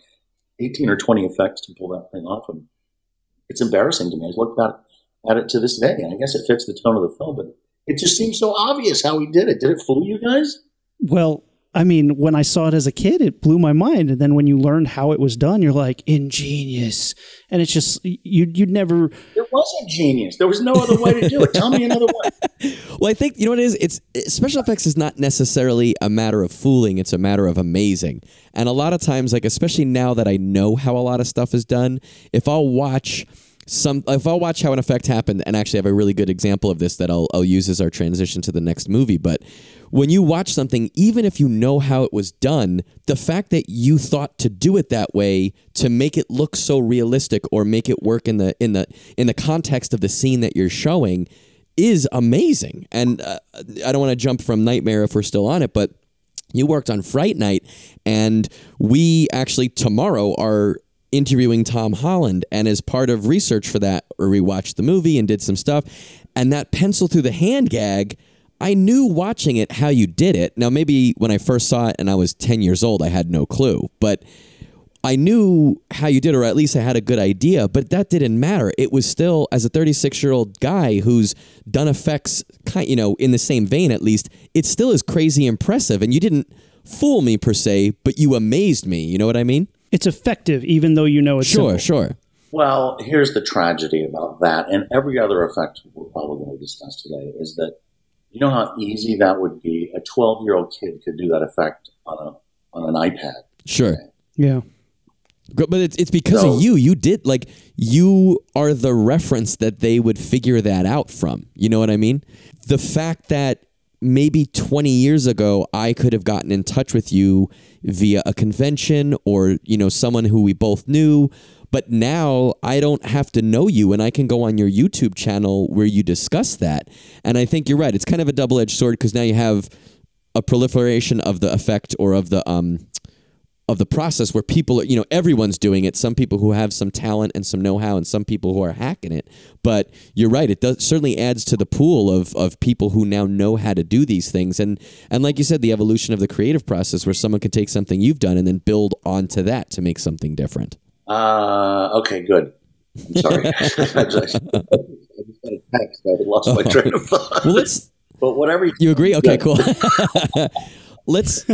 18 or 20 effects to pull that thing off. And it's embarrassing to me. I look back at it to this day, and I guess it fits the tone of the film, but it just seems so obvious how he did it. Did it fool you guys? Well, I mean, when I saw it as a kid, it blew my mind. And then when you learned how it was done, you're like, ingenious. And it's just, you, you'd never, It wasn't genius. There was no other way to do it. Tell me another way. Well, I think you know what it is. It's special effects is not necessarily a matter of fooling. It's a matter of amazing. And a lot of times, like especially now that I know how a lot of stuff is done, if I'll watch some, if I'll watch how an effect happened, and actually have a really good example of this that I'll I'll use as our transition to the next movie. But when you watch something, even if you know how it was done, the fact that you thought to do it that way to make it look so realistic or make it work in the in the in the context of the scene that you're showing is amazing. And uh, I don't want to jump from Nightmare if we're still on it, but you worked on Fright Night, and we actually tomorrow are interviewing Tom Holland. And as part of research for that, we watched the movie and did some stuff, and that pencil through the hand gag. I knew watching it how you did it. Now, maybe when I first saw it and I was 10 years old, I had no clue. But I knew how you did, it, or at least I had a good idea, but that didn't matter. It was still, as a 36 year old guy who's done effects, kind, you know, in the same vein at least, it still is crazy impressive. And you didn't fool me per se, but you amazed me. You know what I mean? it's effective, even though you know it's Sure, simple. sure. Well, here's the tragedy about that, and every other effect we're probably going to discuss today is that you know how easy that would be. A 12 year old kid could do that effect on a on an iPad. Sure. Yeah. But but it's, it's because So- of you. You did, like, you are the reference that they would figure that out from. You know what I mean? The fact that maybe 20 years ago, I could have gotten in touch with you via a convention or, you know, someone who we both knew. But now I don't have to know you and I can go on your YouTube channel where you discuss that. And I think you're right. It's kind of a double edged sword because now you have a proliferation of the effect or of the, um, of the process where people are, you know, everyone's doing it. Some people who have some talent and some know-how, and some people who are hacking it. But you're right; it does certainly adds to the pool of of people who now know how to do these things. And and like you said, the evolution of the creative process, where someone can take something you've done and then build onto that to make something different. Uh, okay, good. I'm sorry. I just I got a text. I lost my train of thought. Well, let's. but whatever You agree? Okay, Yeah. cool. let's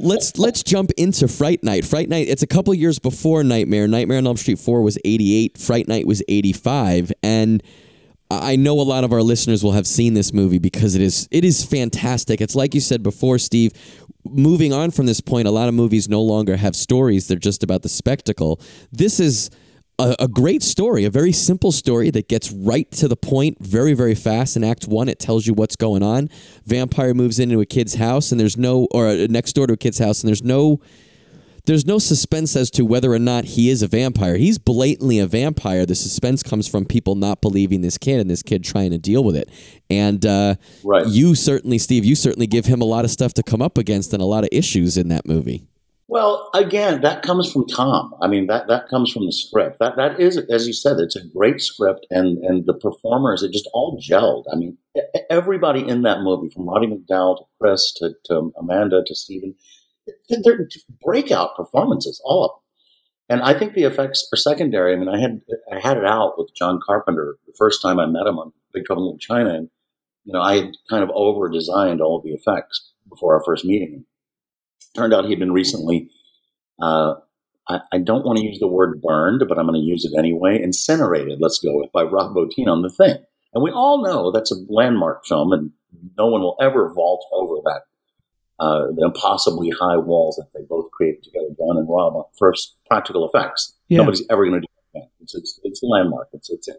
let's let's jump into Fright Night. Fright Night. It's a couple years before Nightmare. Nightmare on Elm Street Four was eighty eight. Fright Night was eighty five, and I know a lot of our listeners will have seen this movie because it is it is fantastic. It's like you said before, Steve. Moving on from this point, a lot of movies no longer have stories; they're just about the spectacle. This is a, a, great story, a very simple story that gets right to the point very, very fast. In Act One, it tells you what's going on. Vampire moves into a kid's house, and there's no, or uh, next door to a kid's house, and there's no there's no suspense as to whether or not he is a vampire. He's blatantly a vampire. The suspense comes from people not believing this kid and this kid trying to deal with it. And uh, right. you certainly, Steve, you certainly give him a lot of stuff to come up against and a lot of issues in that movie. Well, again, that comes from Tom. I mean, that, that comes from the script. That that is, as you said, it's a great script, and and the performers, it just all gelled. I mean, everybody in that movie, from Roddy McDowall to Chris to, to Amanda to Stephen, they're breakout performances, all of them. And I think the effects are secondary. I mean, I had I had it out with John Carpenter the first time I met him on Big Trouble in China, and you know, I had kind of over designed all of the effects before our first meeting. Turned out he'd been recently. Uh, I, I, don't want to use the word burned, but I'm going to use it anyway. Incinerated, let's go with by Rob Bottin on the thing. And we all know that's a landmark film, and no one will ever vault over that uh, the impossibly high walls that they both created together, John and Rob, first practical effects. Yeah. Nobody's ever going to do that. It's, it's, it's a landmark. It's, it's it.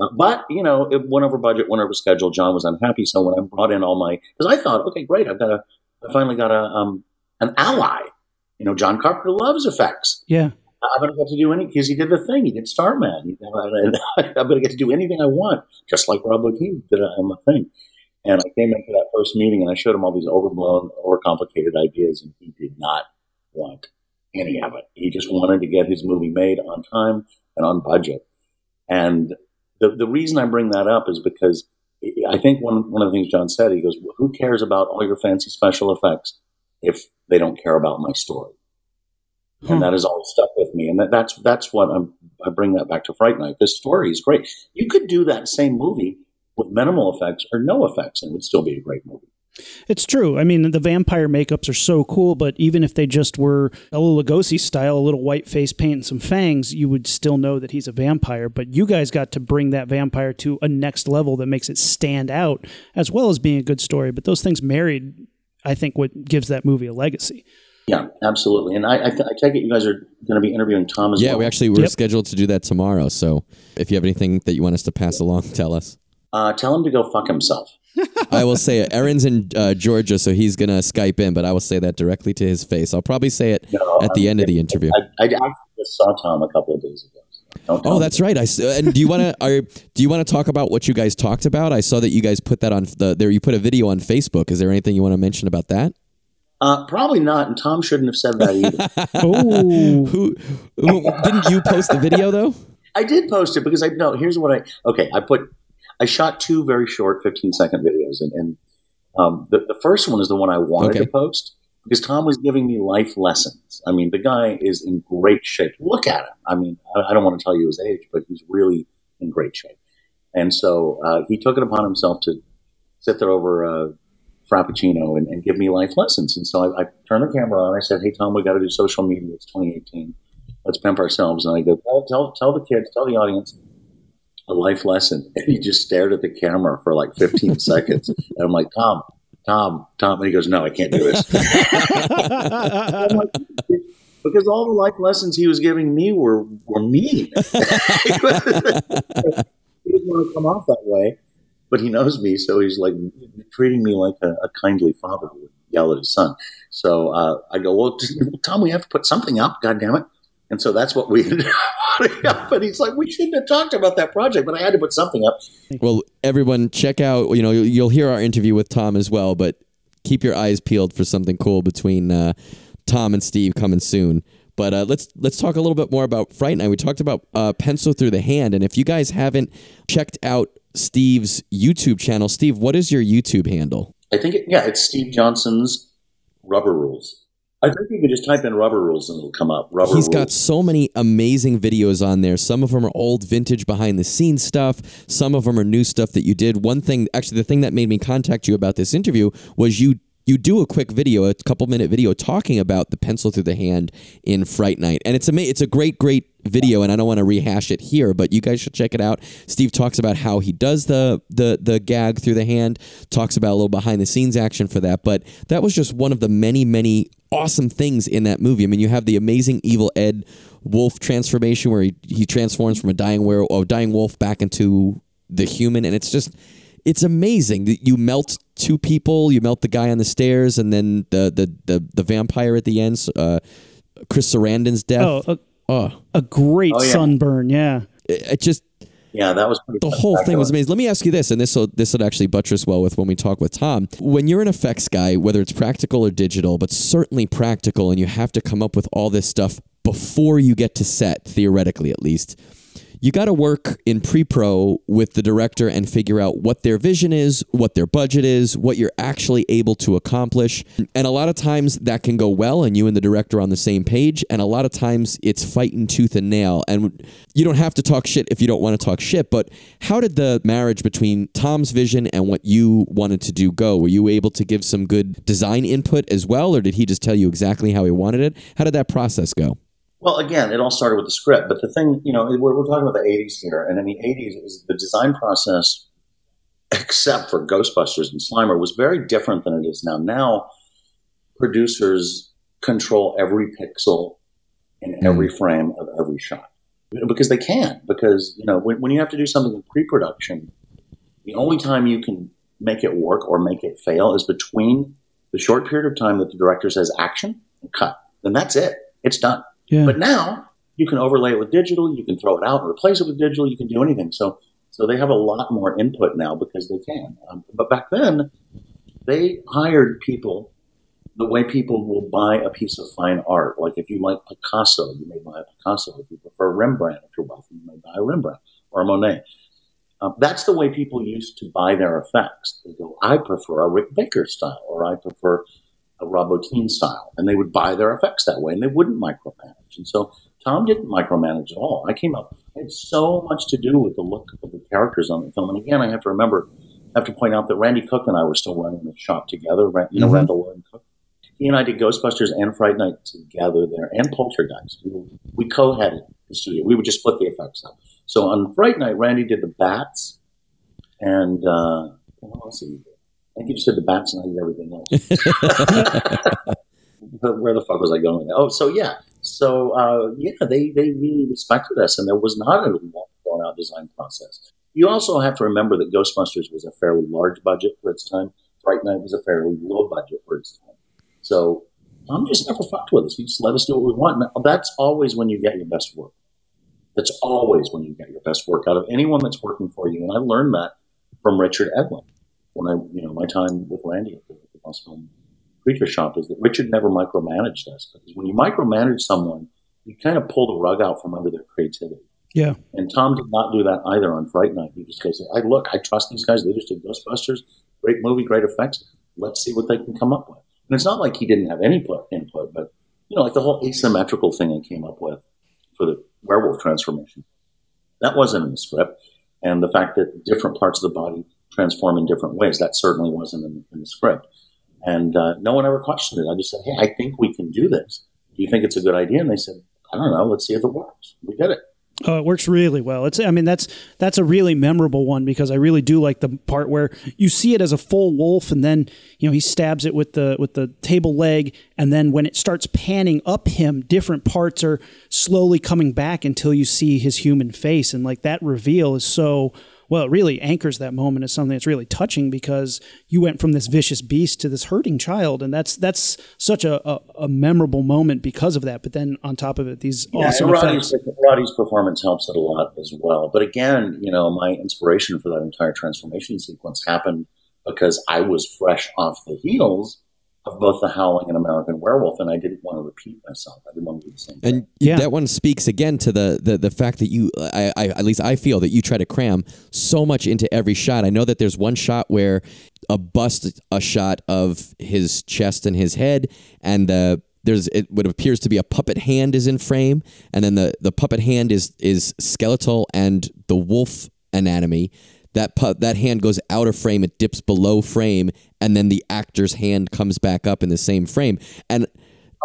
Uh, but, you know, it went over budget, went over schedule. John was unhappy. So when I brought in all my, because I thought, okay, great, I've got a, I finally got a, um, an ally. You know, John Carpenter loves effects. Yeah. I'm going to get to do any because he did the thing. He did Starman. I'm going to get to do anything I want, just like Rob Bottin did on the thing. And I came into that first meeting and I showed him all these overblown, overcomplicated ideas, and he did not want any of it. He just wanted to get his movie made on time and on budget. And the, the reason I bring that up is because I think one, one of the things John said, he goes, well, Who cares about all your fancy special effects if they don't care about my story? Hmm. And that has always stuck with me. And that, that's, that's what I'm, I bring that back to Fright Night. This story is great. You could do that same movie with minimal effects or no effects and it would still be a great movie. It's true. I mean, the vampire makeups are so cool, but even if they just were Bela Lugosi style, a little white face paint and some fangs, you would still know that he's a vampire. But you guys got to bring that vampire to a next level that makes it stand out, as well as being a good story. But those things married, I think, what gives that movie a legacy. Yeah, absolutely. And I, I, th- I take it you guys are going to be interviewing Tom as yeah, well. Yeah, we actually we're yep. scheduled to do that tomorrow. So if you have anything that you want us to pass along, tell us. Uh, tell him to go fuck himself. I will say it. Aaron's in uh, Georgia, so he's gonna Skype in, but I will say that directly to his face. I'll probably say it no, at the end of the interview. I, I, I just saw Tom a couple of days ago. So oh, that's right. I and do you want to do you want to talk about what you guys talked about? I saw that you guys put that on the there. You put a video on Facebook. Is there anything you want to mention about that? Uh, probably not, and Tom shouldn't have said that either. oh, who, who, didn't you post the video though? I did post it because I no. Here's what I okay. I put I shot two very short 15 second videos, and, and um, the, the first one is the one I wanted okay. to post because Tom was giving me life lessons. I mean, the guy is in great shape. Look at him. I mean, I, I don't want to tell you his age, but he's really in great shape. And so uh, he took it upon himself to sit there over uh, Frappuccino and, and, give me life lessons. And so I, I turned the camera on. I said, "Hey Tom, we got to do social media. It's 2018. Let's pimp ourselves." And I go, "Tell, tell, tell the kids, tell the audience." A life lesson. And he just stared at the camera for like 15 seconds. And I'm like, Tom, Tom, Tom. And he goes, No, I can't do this. like, because all the life lessons he was giving me were, were mean. he doesn't want to come off that way, but he knows me. So he's like treating me like a, a kindly father would yell at his son. So uh, I go, Well, Tom, we have to put something up, God damn it. And so that's what we ended up. And he's like, we shouldn't have talked about that project, but I had to put something up. Well, everyone, check out, you know, you'll hear our interview with Tom as well, but keep your eyes peeled for something cool between uh, Tom and Steve coming soon. But uh, let's let's talk a little bit more about Fright Night. We talked about uh, Pencil Through the Hand, and if you guys haven't checked out Steve's YouTube channel, Steve, what is your YouTube handle? I think it, yeah, it's Steve Johnson's Rubber Rules. I think you can just type in rubber rules and it'll come up. Rubber He's rules. got so many amazing videos on there. Some of them are old vintage behind the scenes stuff. Some of them are new stuff that you did. One thing, actually, the thing that made me contact you about this interview was you you do a quick video, a couple minute video talking about the pencil through the hand in Fright Night, and it's a it's a great great video, and I don't want to rehash it here, but you guys should check it out. Steve talks about how he does the the the gag through the hand, talks about a little behind the scenes action for that, but that was just one of the many many awesome things in that movie. I mean, you have the amazing Evil Ed wolf transformation where he, he transforms from a dying were or dying wolf back into the human, and it's just it's amazing that you melt two people. You melt the guy on the stairs, and then the the the, the vampire at the end. Uh, Chris Sarandon's death. Oh, a, Oh, a great Oh, yeah. sunburn. Yeah. it, it just Yeah, that was pretty the whole thing was amazing. Let me ask you this, and this will this will actually buttress well with when we talk with Tom. When you're an effects guy, whether it's practical or digital, but certainly practical, and you have to come up with all this stuff before you get to set, theoretically at least. You got to work in pre-pro with the director and figure out what their vision is, what their budget is, what you're actually able to accomplish. And a lot of times that can go well and you and the director on the same page, and a lot of times it's fighting tooth and nail. And you don't have to talk shit if you don't want to talk shit, but how did the marriage between Tom's vision and what you wanted to do go? Were you able to give some good design input as well, or did he just tell you exactly how he wanted it? How did that process go? Well, again, it all started with the script, but the thing, you know, we're, we're talking about the '80s here, and in the '80s, is the design process, except for Ghostbusters and Slimer, was very different than it is now. Now, producers control every pixel in every frame of every shot because they can. Because you know, when, when you have to do something in pre-production, the only time you can make it work or make it fail is between the short period of time that the director says action and cut. Then that's it. It's done. Yeah. But now you can overlay it with digital. You can throw it out and replace it with digital. You can do anything. So, so they have a lot more input now because they can. Um, but back then, they hired people the way people will buy a piece of fine art. Like if you like Picasso, you may buy a Picasso. If you prefer Rembrandt, if you're wealthy, you may buy a Rembrandt or a Monet. Um, that's the way people used to buy their effects. They go, I prefer a Rick Baker style, or I prefer a Rob Bottin style, and they would buy their effects that way, and they wouldn't micromanage. And so Tom didn't micromanage at all. I came up, I had so much to do with the look of the characters on the film. And again, I have to remember, I have to point out that Randy Cook and I were still running the shop together. You know, Mhm. Randall Lloyd Cook. He and I did Ghostbusters and Fright Night together there, and Poltergeist. We, were- we co-headed the studio. We would just split the effects up. So on Fright Night, Randy did the bats, and uh, what else did he do? I think he just did the bats and I did everything else. But where the fuck was I going? Oh, so yeah. So uh, yeah, they, they really respected us, and there was not a long drawn out design process. You also have to remember that Ghostbusters was a fairly large budget for its time. Fright Night was a fairly low budget for its time. So I'm just never fucked with us. He just let us do what we want. Now, that's always when you get your best work. That's always when you get your best work out of anyone that's working for you. And I learned that from Richard Edlund when I, you know, my time with Randy at the, the Creature Shop is that Richard never micromanaged us because when you micromanage someone, you kind of pull the rug out from under their creativity. Yeah. And Tom did not do that either on Fright Night. He just goes, I look, I trust these guys. They just did Ghostbusters. Great movie, great effects. Let's see what they can come up with. And it's not like he didn't have any input, input but, you know, like the whole asymmetrical thing I came up with for the werewolf transformation. That wasn't in the script. And the fact that different parts of the body transform in different ways, that certainly wasn't in, in the script. And uh, no one ever questioned it. I just said, hey, I think we can do this. Do you think it's a good idea? And they said, I don't know. Let's see if it works. We did it. Oh, it works really well. It's I mean that's that's a really memorable one because I really do like the part where you see it as a full wolf and then you know he stabs it with the with the table leg and then when it starts panning up him different parts are slowly coming back until you see his human face and like that reveal is so well, it really anchors that moment as something that's really touching because you went from this vicious beast to this hurting child, and that's that's such a, a, a memorable moment because of that. But then on top of it, these Yeah, awesome Roddy's, effects. Roddy's performance helps it a lot as well. But again, you know, my inspiration for that entire transformation sequence happened because I was fresh off the heels of both The Howling and American Werewolf, and I didn't want to repeat myself. I didn't want to do the same thing. And Yeah. that one speaks again to the, the the fact that you, I, I at least I feel that you try to cram so much into every shot. I know that there's one shot where a bust a shot of his chest and his head, and the there's it what appears to be a puppet hand is in frame, and then the the puppet hand is is skeletal and the wolf anatomy. That pu- that hand goes out of frame, it dips below frame, and then the actor's hand comes back up in the same frame. And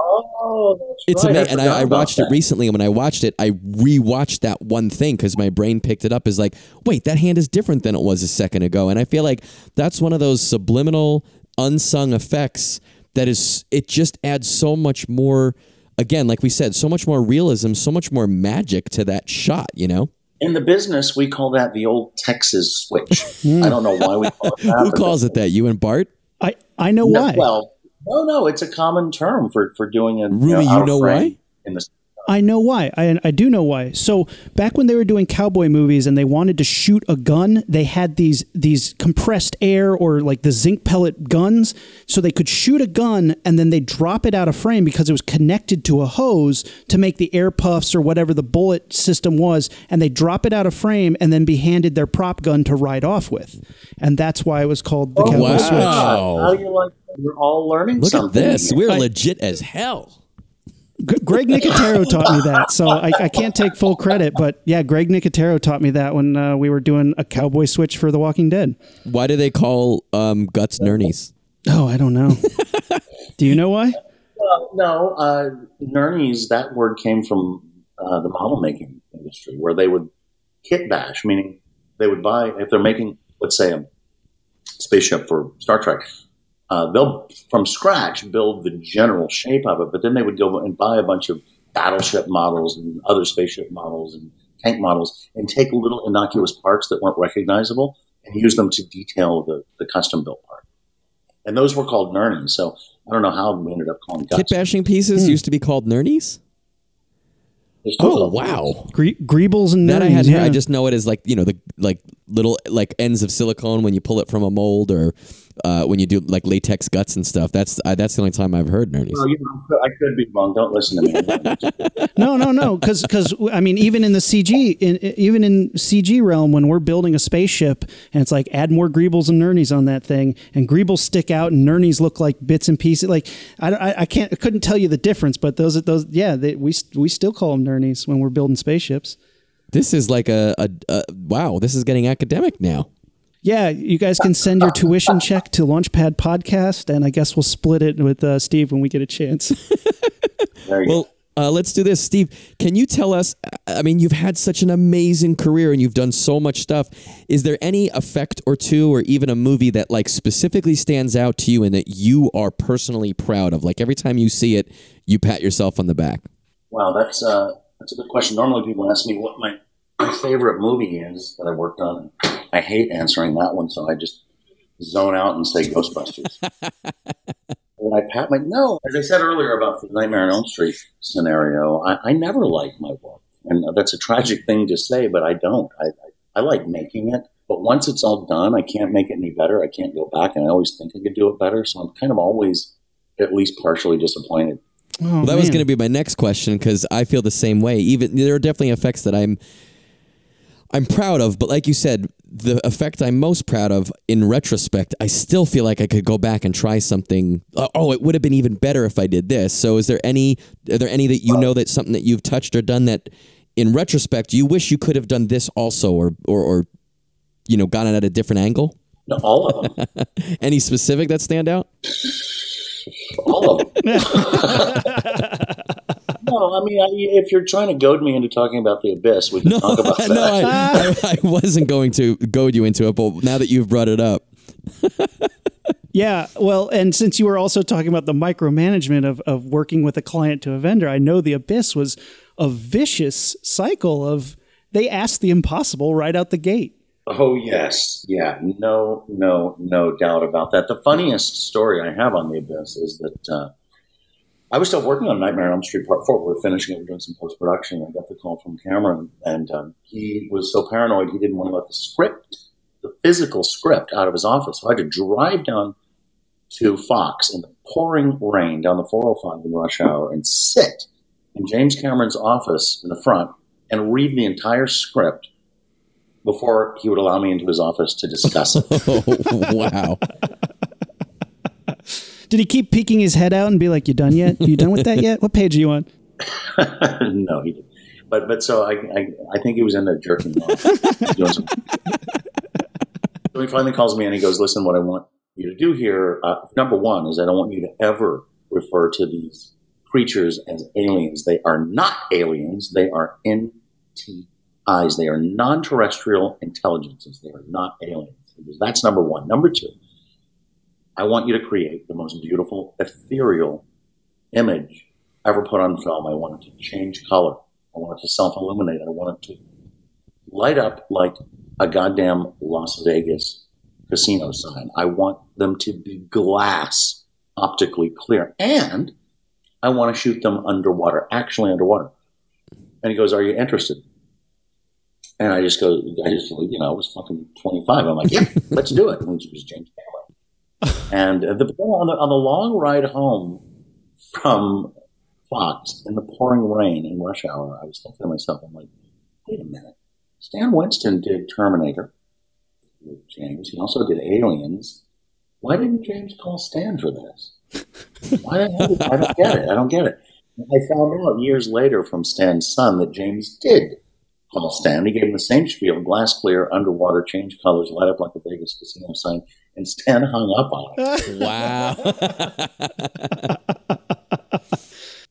Oh, it's right. amazing. And I, I watched it recently, and when I watched it, I rewatched that one thing because my brain picked it up as like, wait, that hand is different than it was a second ago. And I feel like that's one of those subliminal, unsung effects that is. It just adds so much more. Again, like we said, so much more realism, so much more magic to that shot. You know, In the business, we call that the old Texas switch. I don't know why we call it that. who calls it that? You and Bart? I I know No, why. Well, no, no, it's a common term for for doing it. Rumi, you out of know why? In the I know why. I, I do know why. So back when they were doing cowboy movies and they wanted to shoot a gun, they had these these compressed air or like the zinc pellet guns, so they could shoot a gun and then they drop it out of frame because it was connected to a hose to make the air puffs or whatever the bullet system was, and they drop it out of frame and then be handed their prop gun to ride off with, and that's why it was called the oh, cowboy wow. switch. Wow. How you like? We're all learning Look at this. We're I- legit as hell. G- Greg Nicotero taught me that, so I, I can't take full credit. But yeah, Greg Nicotero taught me that when uh, we were doing a cowboy switch for The Walking Dead. Why do they call um, guts nurnies? Oh, I don't know. Do you know why? Well, no, uh, Nurnies, that word came from uh, the model making industry where they would kit bash, meaning they would buy, if they're making, let's say, a spaceship for Star Trek, uh, they'll from scratch build the general shape of it, but then they would go and buy a bunch of battleship models and other spaceship models and tank models and take little innocuous parts that weren't recognizable and use them to detail the, the custom built part. And those were called Nurnies. So I don't know how we ended up calling Kit bashing pieces Hmm. used to be called nurnies? There's two Oh of them. wow. Gre- Greebles and That I nerds, had yeah. I just know it as like, you know, the like little like ends of silicone when you pull it from a mold or uh, when you do like latex guts and stuff. That's uh, that's the only time I've heard nurnies. Well, you know, I could be wrong. Don't listen to me. no, no, no, because I mean, even in the CG, in, even in CG realm, when we're building a spaceship, and it's like add more Greebles and Nurnies on that thing, and Greebles stick out, and Nurnies look like bits and pieces. Like I, I, I can't, I couldn't tell you the difference, but those, those, yeah, they, we we still call them Nurnies when we're building spaceships. This is like a, a, a wow, this is getting academic now. Yeah, you guys can send your tuition check to Launchpad Podcast, and I guess we'll split it with uh, Steve when we get a chance. There you go. Well, uh, let's do this. Steve, can you tell us? I mean, you've had such an amazing career and you've done so much stuff. Is there any effect or two, or even a movie that like specifically stands out to you and that you are personally proud of? Like every time you see it, you pat yourself on the back. Wow, that's uh, that's a good question. Normally, people ask me what my, my favorite movie is that I worked on. I hate answering that one, so I just zone out and say Ghostbusters. and I pat my no. As I said earlier about the Nightmare on Elm Street scenario, I, I never like my work, and that's a tragic thing to say, but I don't. I, I I like making it, but once it's all done, I can't make it any better. I can't go back, and I always think I could do it better. So I'm kind of always at least partially disappointed. Oh, Well, that was going to be my next question because I feel the same way. Even there are definitely effects that I'm I'm proud of, but like you said, the effect I'm most proud of in retrospect, I still feel like I could go back and try something. uh, Oh, it would have been even better if I did this. So, is there any? Are there any that you know that something that you've touched or done that, in retrospect, you wish you could have done this also, or or, or you know, gotten it at a different angle? No, all of them. Any specific that stand out? All of them. no, I mean, I, if you're trying to goad me into talking about the abyss, we can No, talk about that. no, I, I, I wasn't going to goad you into it, but now that you've brought it up, Yeah, well, and since you were also talking about the micromanagement of, of working with a client to a vendor, I know the Abyss was a vicious cycle of they asked the impossible right out the gate. Oh yes, yeah, no, no, no doubt about that. The funniest story I have on the abyss is that uh, I was still working on Nightmare on Elm Street Part Four. We were finishing it, we were doing some post production. I got the call from Cameron, and um, he was so paranoid he didn't want to let the script, the physical script, out of his office. So I had to drive down to Fox in the pouring rain down the 405 in rush hour and sit in James Cameron's office in the front and read the entire script before he would allow me into his office to discuss it. oh wow, Did he keep peeking his head out and be like, "You done yet? You done with that yet? What page are you on?" no, he didn't. But but so I, I I think he was in there jerking off. So he finally calls me and he goes, "Listen, what I want you to do here, uh, number one, is I don't want you to ever refer to these creatures as aliens. They are not aliens. They are NTIs. They are non-terrestrial intelligences. They are not aliens. That's number one. Number two, I want you to create the most beautiful ethereal image ever put on film. I want it to change color. I want it to self-illuminate. I want it to light up like a goddamn Las Vegas casino sign. I want them to be glass optically clear. And I want to shoot them underwater, actually underwater. And he goes, Are you interested? And I just go, I just, you know, I was fucking 25. I'm like, Yeah, let's do it. And was James. And uh, the, on, the, on the long ride home from Fox in the pouring rain in rush hour, I was thinking to myself, I'm like, wait a minute. Stan Winston did Terminator with James. He also did Aliens. Why didn't James call Stan for this? Why the hell? I don't get it. I don't get it. I found out years later from Stan's son that James did call Stan. He gave him the same spiel: glass clear, underwater, change colors, light up like a Vegas casino sign, and Stan hung up on it. Wow.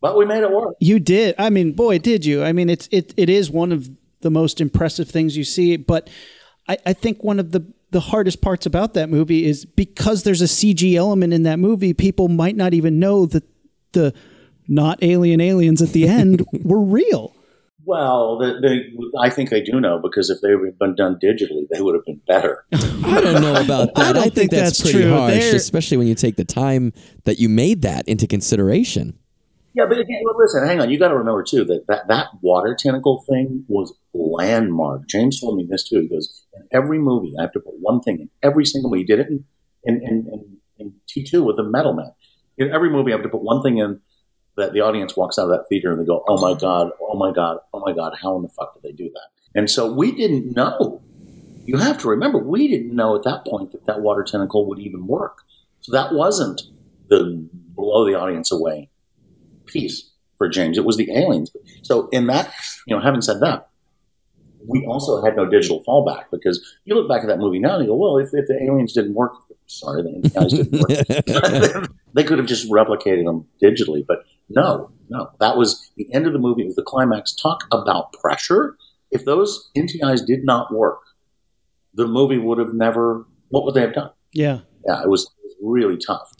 but we made it work. You did. I mean, boy, did you? I mean, it's it it is one of the most impressive things you see. But I, I think one of the the hardest parts about that movie is because there's a CG element in that movie, people might not even know that the not alien aliens at the end were real. Well, the, the, I think they do know because if they had been done digitally, they would have been better. I don't know about that. I, I think, think, that's, that's pretty true. harsh, They're... especially when you take the time that you made that into consideration. Yeah, but again, listen, hang on. You got to remember too that, that that water tentacle thing was landmark. James told me this too. He goes, in every movie, I have to put one thing in every single movie. He did it in in, in, in T two with the Metal Man. In every movie, I have to put one thing in that the audience walks out of that theater and they go, "Oh my god! Oh my god! Oh my god! How in the fuck did they do that?" And so we didn't know. You have to remember, we didn't know at that point that that water tentacle would even work. So that wasn't the blow the audience away piece for James. It was the aliens. So in that, you know, having said that, we also had no digital fallback because you look back at that movie now and you go, well, if, if the aliens didn't work, sorry, the guys didn't work, they could have just replicated them digitally. But no, no, that was the end of the movie. It was the climax. Talk about pressure. If those NTIs did not work, the movie would have never. What would they have done? Yeah, yeah, it was, it was really tough.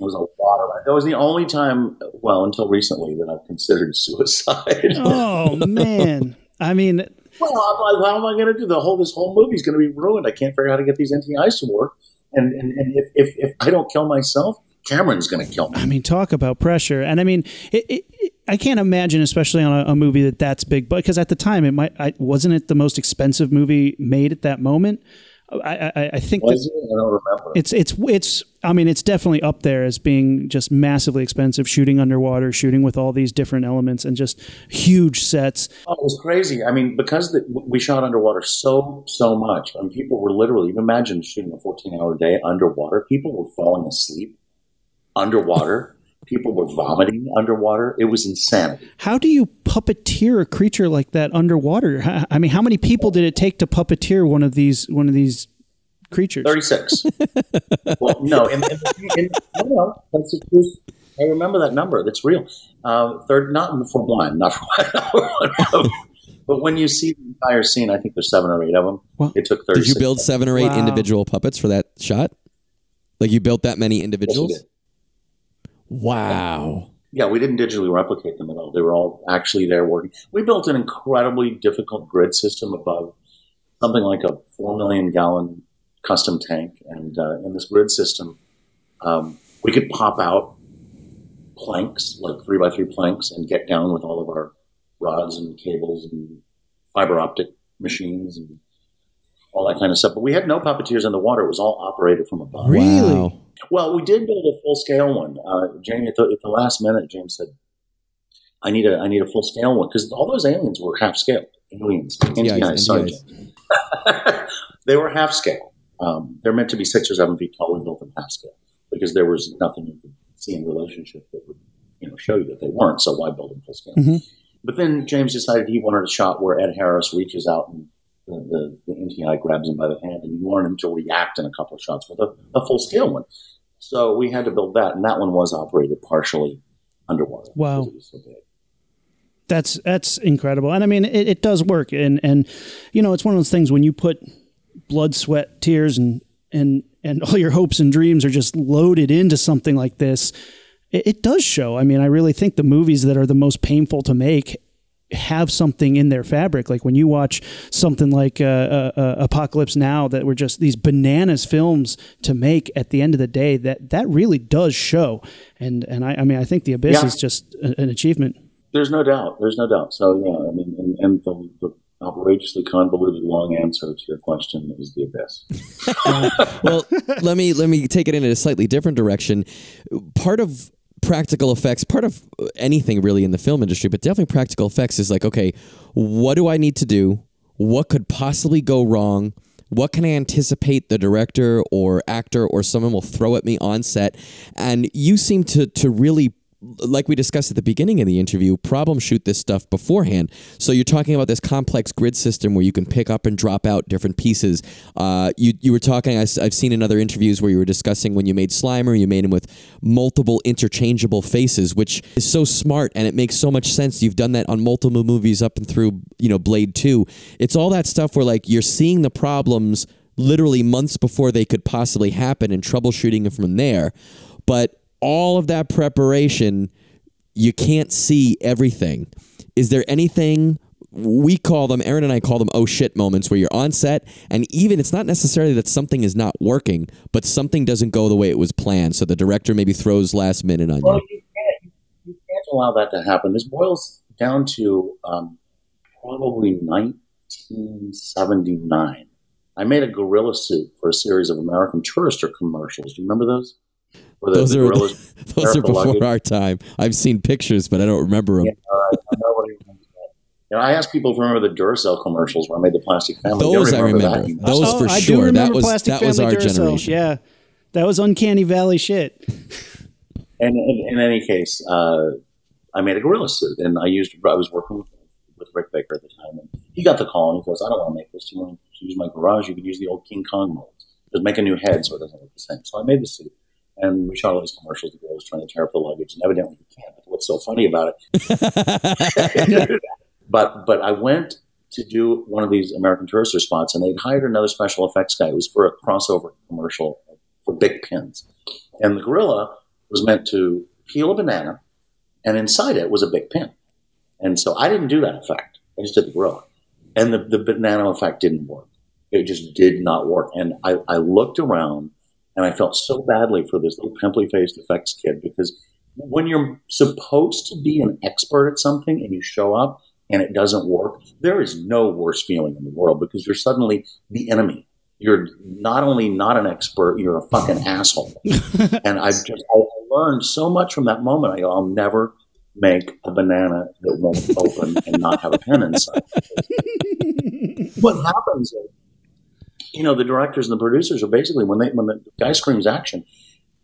It was a lot of. That was the only time, well, until recently, that I've considered suicide. oh man, I mean, well, I'm like, how am I going to do the whole? This whole movie is going to be ruined. I can't figure out how to get these NTIs to work. And and, and if, if, if I don't kill myself, Cameron's going to kill me. I mean, talk about pressure. And I mean, it, it, I can't imagine, especially on a, a, movie that that's big, but because at the time it might, I, wasn't it the most expensive movie made at that moment. I, I, I think Was that it? I don't remember. It's it's it's. I mean, it's definitely up there as being just massively expensive. Shooting underwater, shooting with all these different elements, and just huge sets. Oh, it was crazy. I mean, because the, we shot underwater so so much, I mean, people were literally. You imagine shooting a fourteen hour day underwater. People were falling asleep underwater. People were vomiting underwater. It was insanity. How do you puppeteer a creature like that underwater? I mean, how many people did it take to puppeteer one of these one of these creatures? Thirty six. well, no, in, in, in, no, no, that's a truth. I remember that number. That's real. Uh, third, not for one, not for one. but when you see the entire scene, I think there's seven or eight of them. Well, it took thirty. Did you build seven or eight wow. individual puppets for that shot? Like you built that many individuals? Yes, Wow. Yeah, we didn't digitally replicate them at all. They were all actually there working. We built an incredibly difficult grid system above something like a four million gallon custom tank, and uh, in this grid system, um, we could pop out planks, like three by three planks, and get down with all of our rods and cables and fiber optic machines and all that kind of stuff. But we had no puppeteers in the water; it was all operated from above. Really? Wow. Well, we did build a full scale one. Uh, Jamie, at the, at the, last minute, James said, "I need a I need a full scale one because all those aliens were half scale aliens. Yeah, sorry, they were half scale. Um, they're meant to be six or seven feet tall. We built them half scale because there was nothing you could see in relationship that would you know show you that they weren't. So why build them full scale? Mm-hmm. But then James decided he wanted a shot where Ed Harris reaches out and the, the, the NTI grabs him by the hand, and you want him to react in a couple of shots with a, a full scale one. So we had to build that, and that one was operated partially underwater. Wow. so. That's that's incredible, and I mean it, it does work, and and you know it's one of those things when you put blood, sweat, tears, and and and all your hopes and dreams are just loaded into something like this. It, it does show. I mean, I really think the movies that are the most painful to make have something in their fabric. Like when you watch something like uh, uh, uh, Apocalypse Now, that were just these bananas films to make. At the end of the day, that that really does show. And and I, I mean, I think The Abyss Yeah. is just a- an achievement. There's no doubt. There's no doubt. So yeah, I mean, and, and the, the outrageously convoluted long answer to your question is the abyss. well, let me let me take it in a slightly different direction. Part of practical effects, part of anything really in the film industry, but definitely practical effects is like, okay, what do I need to do? What could possibly go wrong? What can I anticipate the director or actor or someone will throw at me on set? And you seem to to really like we discussed at the beginning of the interview, problem shoot this stuff beforehand. So you're talking about this complex grid system where you can pick up and drop out different pieces. Uh, you you were talking. I, have seen in other interviews where you were discussing when you made Slimer, you made him with multiple interchangeable faces, which is so smart and it makes so much sense. You've done that on multiple movies up and through you know Blade Two. It's all that stuff where like you're seeing the problems literally months before they could possibly happen and troubleshooting it from there. But all of that preparation, you can't see everything. Is there anything we call them, Aaron and I call them oh shit moments where you're on set and even it's not necessarily that something is not working, but something doesn't go the way it was planned. So the director maybe throws last minute on Well, you. you can't, you can't allow that to happen. This boils down to um, probably 1979. I made a gorilla suit for a series of American Tourister commercials. Do you remember those? Where the- Those the are gorillas those are before luggage. our time. I've seen pictures, but I don't remember them. Yeah, all right. I know what he means. You know, I asked people to remember the Duracell commercials where I made the plastic family. You Those I remember remember. that, Those Oh, for I do sure. That was Plastic that was Family our Duracell. generation. Yeah, that was Uncanny Valley shit. And in, in any case, uh, I made a gorilla suit, and I used. I was working with, with Rick Baker at the time, and he got the call, and he goes, "I don't want to make this. You want to use my garage? You could use the old King Kong molds. Just make a new head so it doesn't look the same." So I made the suit, and we shot all these commercials. The girl was trying to tear up the luggage, and evidently you can't. But what's so funny about it? but but I went to do one of these American Tourister spots, and they'd hired another special effects guy. It was for a crossover commercial for Bic pens, and the gorilla was meant to peel a banana, and inside it was a Bic pen. And so I didn't do that effect. I just did the gorilla, and the, the banana effect didn't work. It just did not work. And I, I looked around, and I felt so badly for this little pimply faced effects kid because when you're supposed to be an expert at something and you show up and it doesn't work, there is no worse feeling in the world because you're suddenly the enemy. You're not only not an expert, you're a fucking asshole. and I've just I learned so much from that moment. I go, I'll never make a banana that won't open and not have a pen inside. what happens is, you know, the directors and the producers are basically when they when the guy screams action,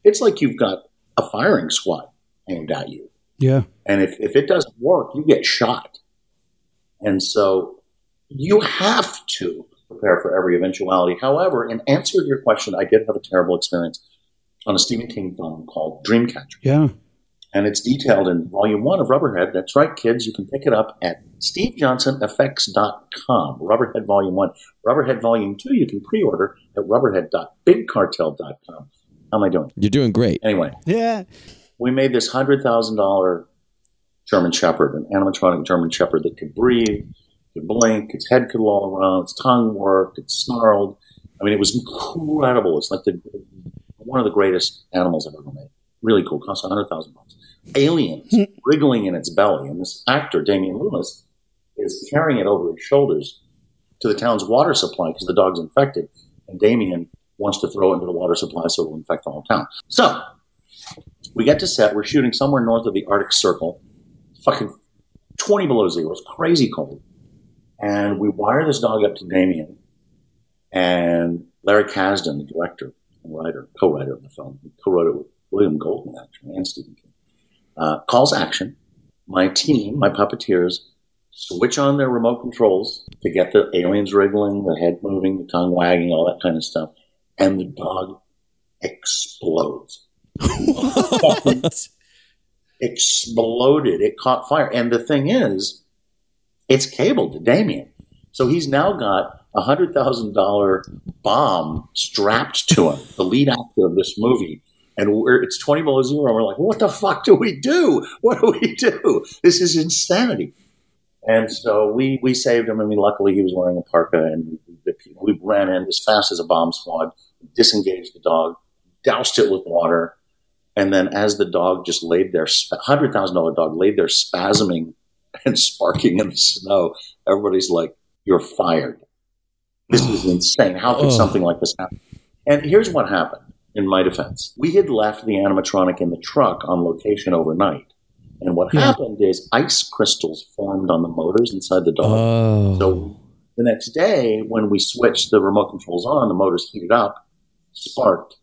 it's like you've got a firing squad aimed at you. Yeah, And if, if it doesn't work, you get shot. And so you have to prepare for every eventuality. However, in answer to your question, I did have a terrible experience on a Stephen King film called Dreamcatcher. yeah. And it's detailed in volume one of Rubberhead. That's right, kids. You can pick it up at stevejohnsoneffects.com. Rubberhead volume one. Rubberhead volume two, you can pre order at rubberhead.bigcartel.com. How am I doing? You're doing great. Anyway, Yeah. we made this hundred thousand dollar German Shepherd, an animatronic German Shepherd that could breathe, could blink, its head could loll around, its tongue worked, it snarled. I mean, it was incredible. It's like the one of the greatest animals I've ever made. Really cool. Cost a hundred thousand bucks. Aliens hmm. wriggling in its belly, and this actor Damian Lewis is carrying it over his shoulders to the town's water supply because the dog's infected, and Damian wants to throw it into the water supply so it will infect the whole town. So we get to set. We're shooting somewhere north of the Arctic Circle, fucking 20 below zero. It's crazy cold. And we wire this dog up to Damian. And Larry Kasdan, the director and writer, co-writer of the film, he co-wrote it with William Goldman, actually, and Stephen King, uh, calls action. My team, my puppeteers, switch on their remote controls to get the aliens wriggling, the head moving, the tongue wagging, all that kind of stuff, and the dog explodes. exploded. It caught fire. And the thing is, it's cabled to Damian. So he's now got a hundred thousand dollar bomb strapped to him, the lead actor of this movie. And we're, it's 20 below zero. And we're like, what the fuck do we do? What do we do? This is insanity. And so we, we saved him. I mean, luckily he was wearing a parka and we, we ran in as fast as a bomb squad, disengaged the dog, doused it with water. And then as the dog just laid there, $100,000 dog laid there spasming and sparking in the snow, everybody's like, you're fired. This is insane. How could something like this happen? And here's what happened in my defense. We had left the animatronic in the truck on location overnight. And what Yeah. happened is ice crystals formed on the motors inside the dog. Oh. So the next day, when we switched the remote controls on, the motors heated up, sparked,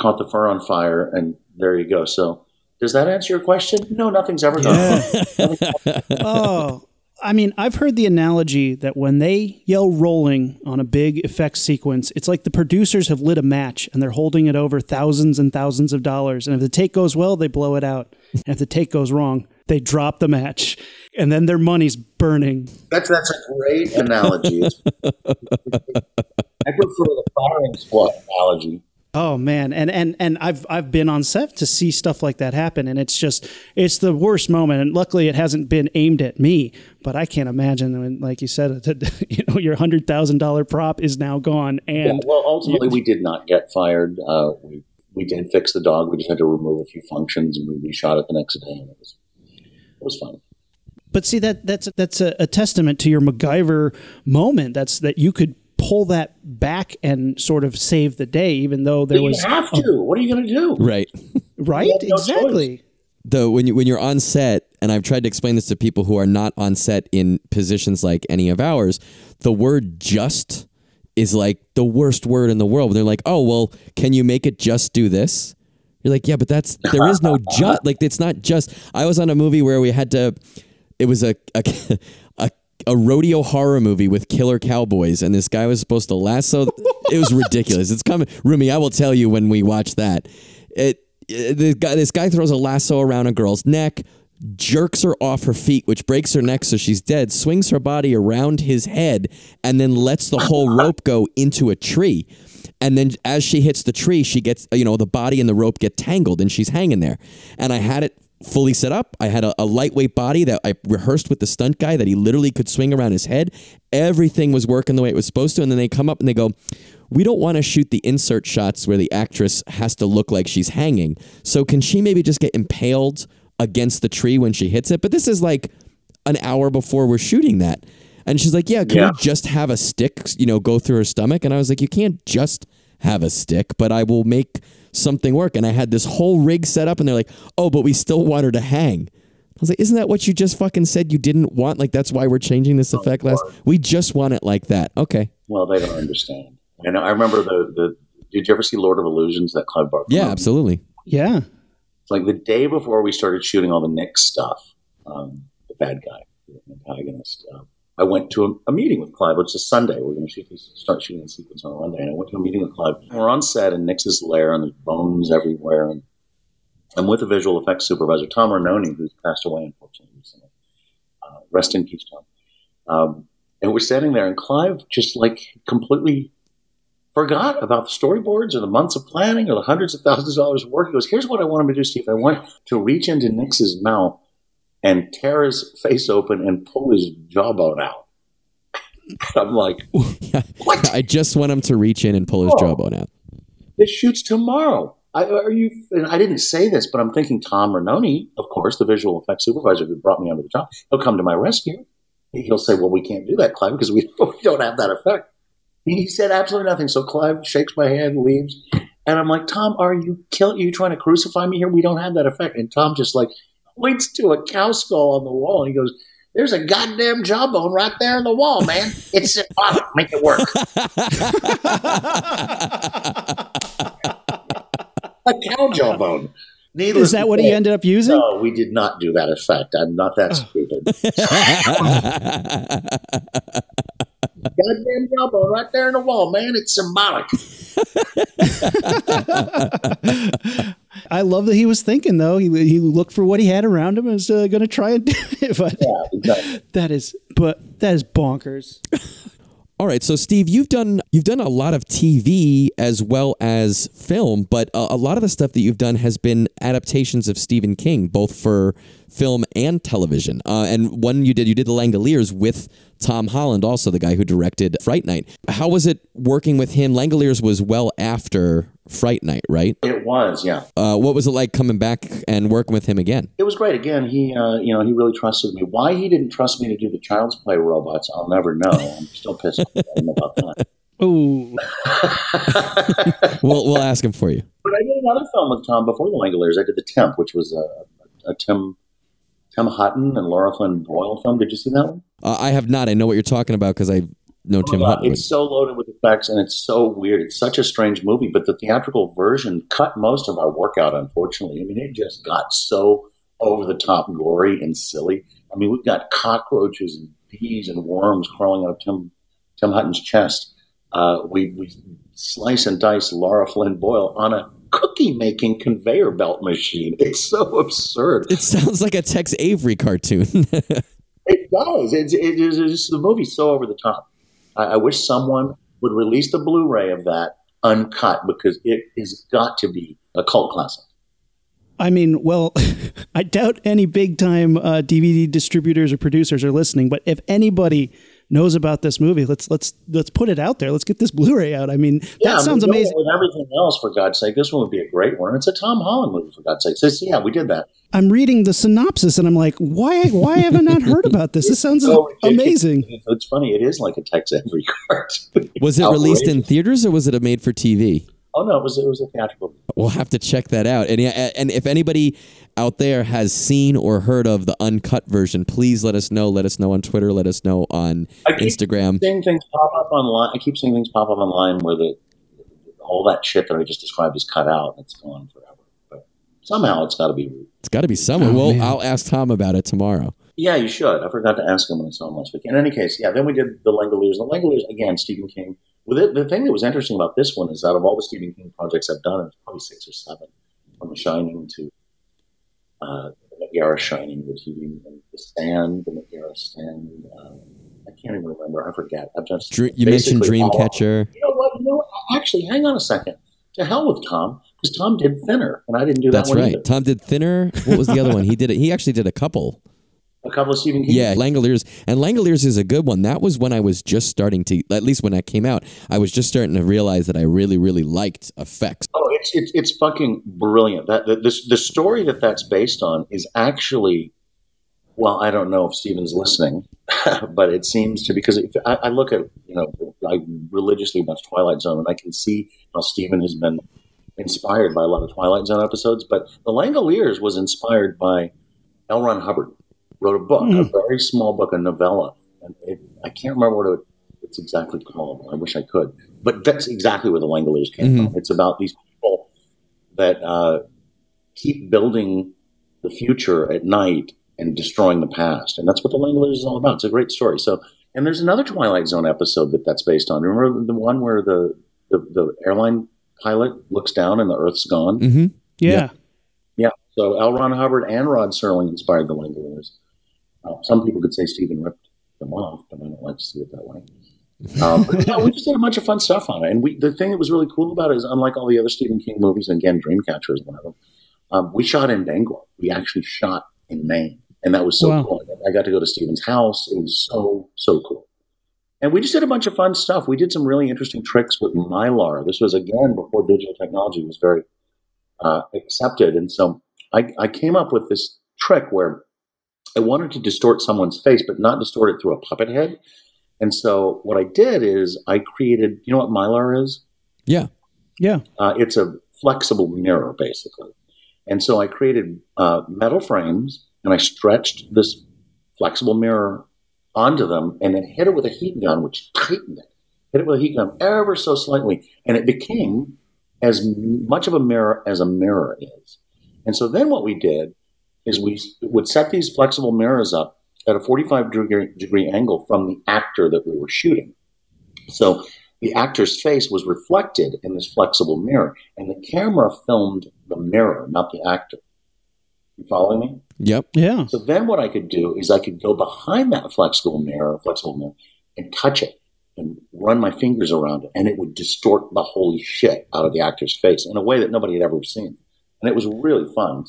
caught the fur on fire, and there you go. So does that answer your question? No, nothing's ever gone. Yeah. oh, I mean, I've heard the analogy that when they yell rolling on a big effects sequence, it's like the producers have lit a match and they're holding it over thousands and thousands of dollars. And if the take goes well, they blow it out. And if the take goes wrong, they drop the match. And then their money's burning. That's that's a great analogy. I prefer the firing squad analogy. Oh man, and and and I've I've been on set to see stuff like that happen, and it's just it's the worst moment. And luckily, it hasn't been aimed at me, but I can't imagine when, like you said, you know, your hundred thousand dollar prop is now gone, Yeah, and well, ultimately, we did not get fired. Uh, we we did fix the dog. We just had to remove a few functions, and we reshot it the next day, and it was it was fun. but see that that's that's a, a testament to your MacGyver moment. That's that you could pull that back and sort of save the day, even though there you was have to. What are you going to do? right. right You no exactly. Though when you when you're on set, and I've tried to explain this to people who are not on set in positions like any of ours, the word just is like the worst word in the world. They're like, oh well, can you make it just do this? You're like, yeah, but that's there is no just like it's not just. I was on a movie where we had to. It was a a, a rodeo horror movie with killer cowboys, and this guy was supposed to lasso. it was ridiculous. It's coming, Rumi. I will tell you when we watch that. It, it the guy, this guy throws a lasso around a girl's neck, jerks her off her feet, which breaks her neck, so she's dead. Swings her body around his head, and then lets the whole rope go into a tree. And then as she hits the tree, she gets, you know, the body and the rope get tangled and she's hanging there. And I had it fully set up. I had a, a lightweight body that I rehearsed with the stunt guy that he literally could swing around his head. Everything was working the way it was supposed to. And then they come up and they go, we don't want to shoot the insert shots where the actress has to look like she's hanging. So can she maybe just get impaled against the tree when she hits it? But this is like an hour before we're shooting that. And she's like, yeah, can Yeah. we just have a stick, you know, go through her stomach? And I was like, you can't just have a stick, but I will make something work. And I had this whole rig set up and they're like, oh, but we still want her to hang. I was like, isn't that what you just fucking said you didn't want? Like, that's why we're changing this effect last. We just want it like that. Okay. Well, they don't understand. And. I remember the the. Did you ever see Lord of Illusions? That Clive Barker. Yeah, movie? absolutely. Yeah. It's like the day before we started shooting all the Nix stuff, um, the bad guy, the antagonist. Uh, I went to a, a meeting with Clive. It's a Sunday. We're going to shoot this, start shooting the sequence on Monday. And I went to a meeting with Clive. We're on set in Nick's lair, and there's bones everywhere. And I'm with the visual effects supervisor, Tom Ranoni, who's passed away, unfortunately, recently. Uh, rest in peace, Tom. Um, and we're standing there, and Clive just like completely forgot about the storyboards or the months of planning or the hundreds of thousands of dollars of work. He goes, Here's what I want him to do, Steve. I want to reach into Nix's mouth and tear his face open and pull his jawbone out. I'm like, What? I just want him to reach in and pull his Oh. jawbone out. This shoots tomorrow. I, are you? And I didn't say this, but I'm thinking Tom Ranoni, of course, the visual effects supervisor who brought me onto the job, he'll come to my rescue. He'll say, "Well, we can't do that, Clive, because we, we don't have that effect." He said absolutely nothing. So Clive shakes my hand, leaves, and I'm like, "Tom, are you kill? Are you trying to crucify me here? We don't have that effect." And Tom just like points to a cow skull on the wall, and he goes. There's a goddamn jawbone right there in the wall, man. It's symbolic. Make it work. A cow jawbone. Needless Is that to what he ended up using? No, we did not do that effect. I'm not that stupid. Goddamn jawbone right there in the wall, man. It's symbolic. I love that he was thinking though. He, he looked for what he had around him and was uh, going to try and do it. But Yeah, exactly. that is, but that is bonkers. All right, so Steve, you've done you've done a lot of TV as well as film, but a, a lot of the stuff that you've done has been adaptations of Stephen King, both for film and television. Uh, and one you did, you did The Langoliers with Tom Holland, also the guy who directed Fright Night. How was it working with him? Langoliers was well after Fright Night, right? It was, yeah. Uh, what was it like coming back and working with him again? It was great. Again, he, uh, you know, he really trusted me. Why he didn't trust me to do the Child's Play robots, I'll never know. I'm still pissed off at him about that. Oh, We'll we'll ask him for you. But I did another film with Tom before The Langoliers. I did The Temp, which was a, a Tim Tim Hutton and Laura Flynn Boyle film. Did you see that one? Uh, I have not. I know what you're talking about because I know Tim Oh, Hutton. It's so loaded with effects and it's so weird. It's such a strange movie, but the theatrical version cut most of our workout, unfortunately. I mean, it just got so over the top gory and silly. I mean, we've got cockroaches and bees and worms crawling out of Tim, Tim Hutton's chest. Uh, we, we slice and dice Laura Flynn Boyle on a cookie making conveyor belt machine. It's so absurd. It sounds like a Tex Avery cartoon. It does. It's, it is it's, the movie's so over the top. I, I wish someone would release the Blu-ray of that uncut because it has got to be a cult classic. I mean, well, I doubt any big time uh, DVD distributors or producers are listening. But if anybody knows about this movie, let's let's let's put it out there. Let's get this Blu-ray out. I mean, that I mean, sounds amazing. With everything else, for God's sake, this one would be a great one. It's a Tom Holland movie, for God's sake. So, yeah, we did that. I'm reading the synopsis and I'm like, why why have I not heard about this? This sounds So ridiculous. amazing. It's, it's funny. It is like a Tex Avery cartoon. was it released in theaters or was it a made for TV? Oh no, it was it was a theatrical. We'll have to check that out. And yeah, and if anybody out there has seen or heard of the uncut version, please let us know. Let us know on Twitter. Let us know on I keep Instagram. seeing things pop up online. I keep seeing things pop up online where the all that shit that I just described is cut out and it's gone forever. But somehow it's got to be. It's got to be somewhere. Oh, well, man. I'll ask Tom about it tomorrow. Yeah, you should. I forgot to ask him when I saw him last week. In any case, yeah. Then we did the Langoliers. The Langoliers again, Stephen King. With it, the thing that was interesting about this one is out of all the Stephen King projects I've done, it's probably six or seven, from The Shining to uh, the Mick Garris Shining, the TV, and The Stand, the Mick Garris Stand. Um, I can't even remember. I forget. I've just Dr- you mentioned Dreamcatcher. You know what? You know what? Actually, hang on a second. To hell with Tom, because Tom did Thinner, and I didn't do that one. That's right. either. Tom did Thinner. What was the other one? He did it. He actually did a couple. A couple of Stephen King. Yeah, Langoliers. And Langoliers is a good one. That was when I was just starting to, at least when that came out, I was just starting to realize that I really, really liked effects. Oh, it's it's it's fucking brilliant. That the, the the story that that's based on is actually, well, I don't know if Stephen's listening, but it seems to because if I, I look at you know I religiously watch Twilight Zone and I can see how Steven has been inspired by a lot of Twilight Zone episodes. But The Langoliers was inspired by L. Ron Hubbard. Wrote a book, a very small book, a novella. And it, I can't remember what it, it's exactly called. I wish I could. But that's exactly where The Langoliers came from. It's about these people that uh, keep building the future at night and destroying the past. And that's what The Langoliers is all about. It's a great story. So, and there's another Twilight Zone episode that that's based on. Remember the one where the, the, the airline pilot looks down and the Earth's gone? hmm Yeah. Yeah. So L. Ron Hubbard and Rod Serling inspired the Langoliers. Uh, some people could say Stephen ripped them off, but I don't like to see it that way. Um, but we just did a bunch of fun stuff on it. And we, the thing that was really cool about it is, unlike all the other Stephen King movies, and again, Dreamcatcher is one of them, um, we shot in Bangor. We actually shot in Maine. And that was so Wow. cool. I got to go to Stephen's house. It was so, so cool. And we just did a bunch of fun stuff. We did some really interesting tricks with Mylar. This was, again, before digital technology was very uh, accepted. And so I, I came up with this trick where I wanted to distort someone's face, but not distort it through a puppet head. And so what I did is I created, you know what Mylar is? Yeah. Yeah. Uh, it's a flexible mirror, basically. And so I created uh, metal frames and I stretched this flexible mirror onto them and then hit it with a heat gun, which tightened it. Hit it with a heat gun ever so slightly. And it became as much of a mirror as a mirror is. And so then what we did is we would set these flexible mirrors up at a 45 degree, degree angle from the actor that we were shooting. So the actor's face was reflected in this flexible mirror, and the camera filmed the mirror, not the actor. You following me? Yep. Yeah. So then what I could do is I could go behind that flexible mirror, flexible mirror, and touch it and run my fingers around it, and it would distort the holy shit out of the actor's face in a way that nobody had ever seen. And it was really fun.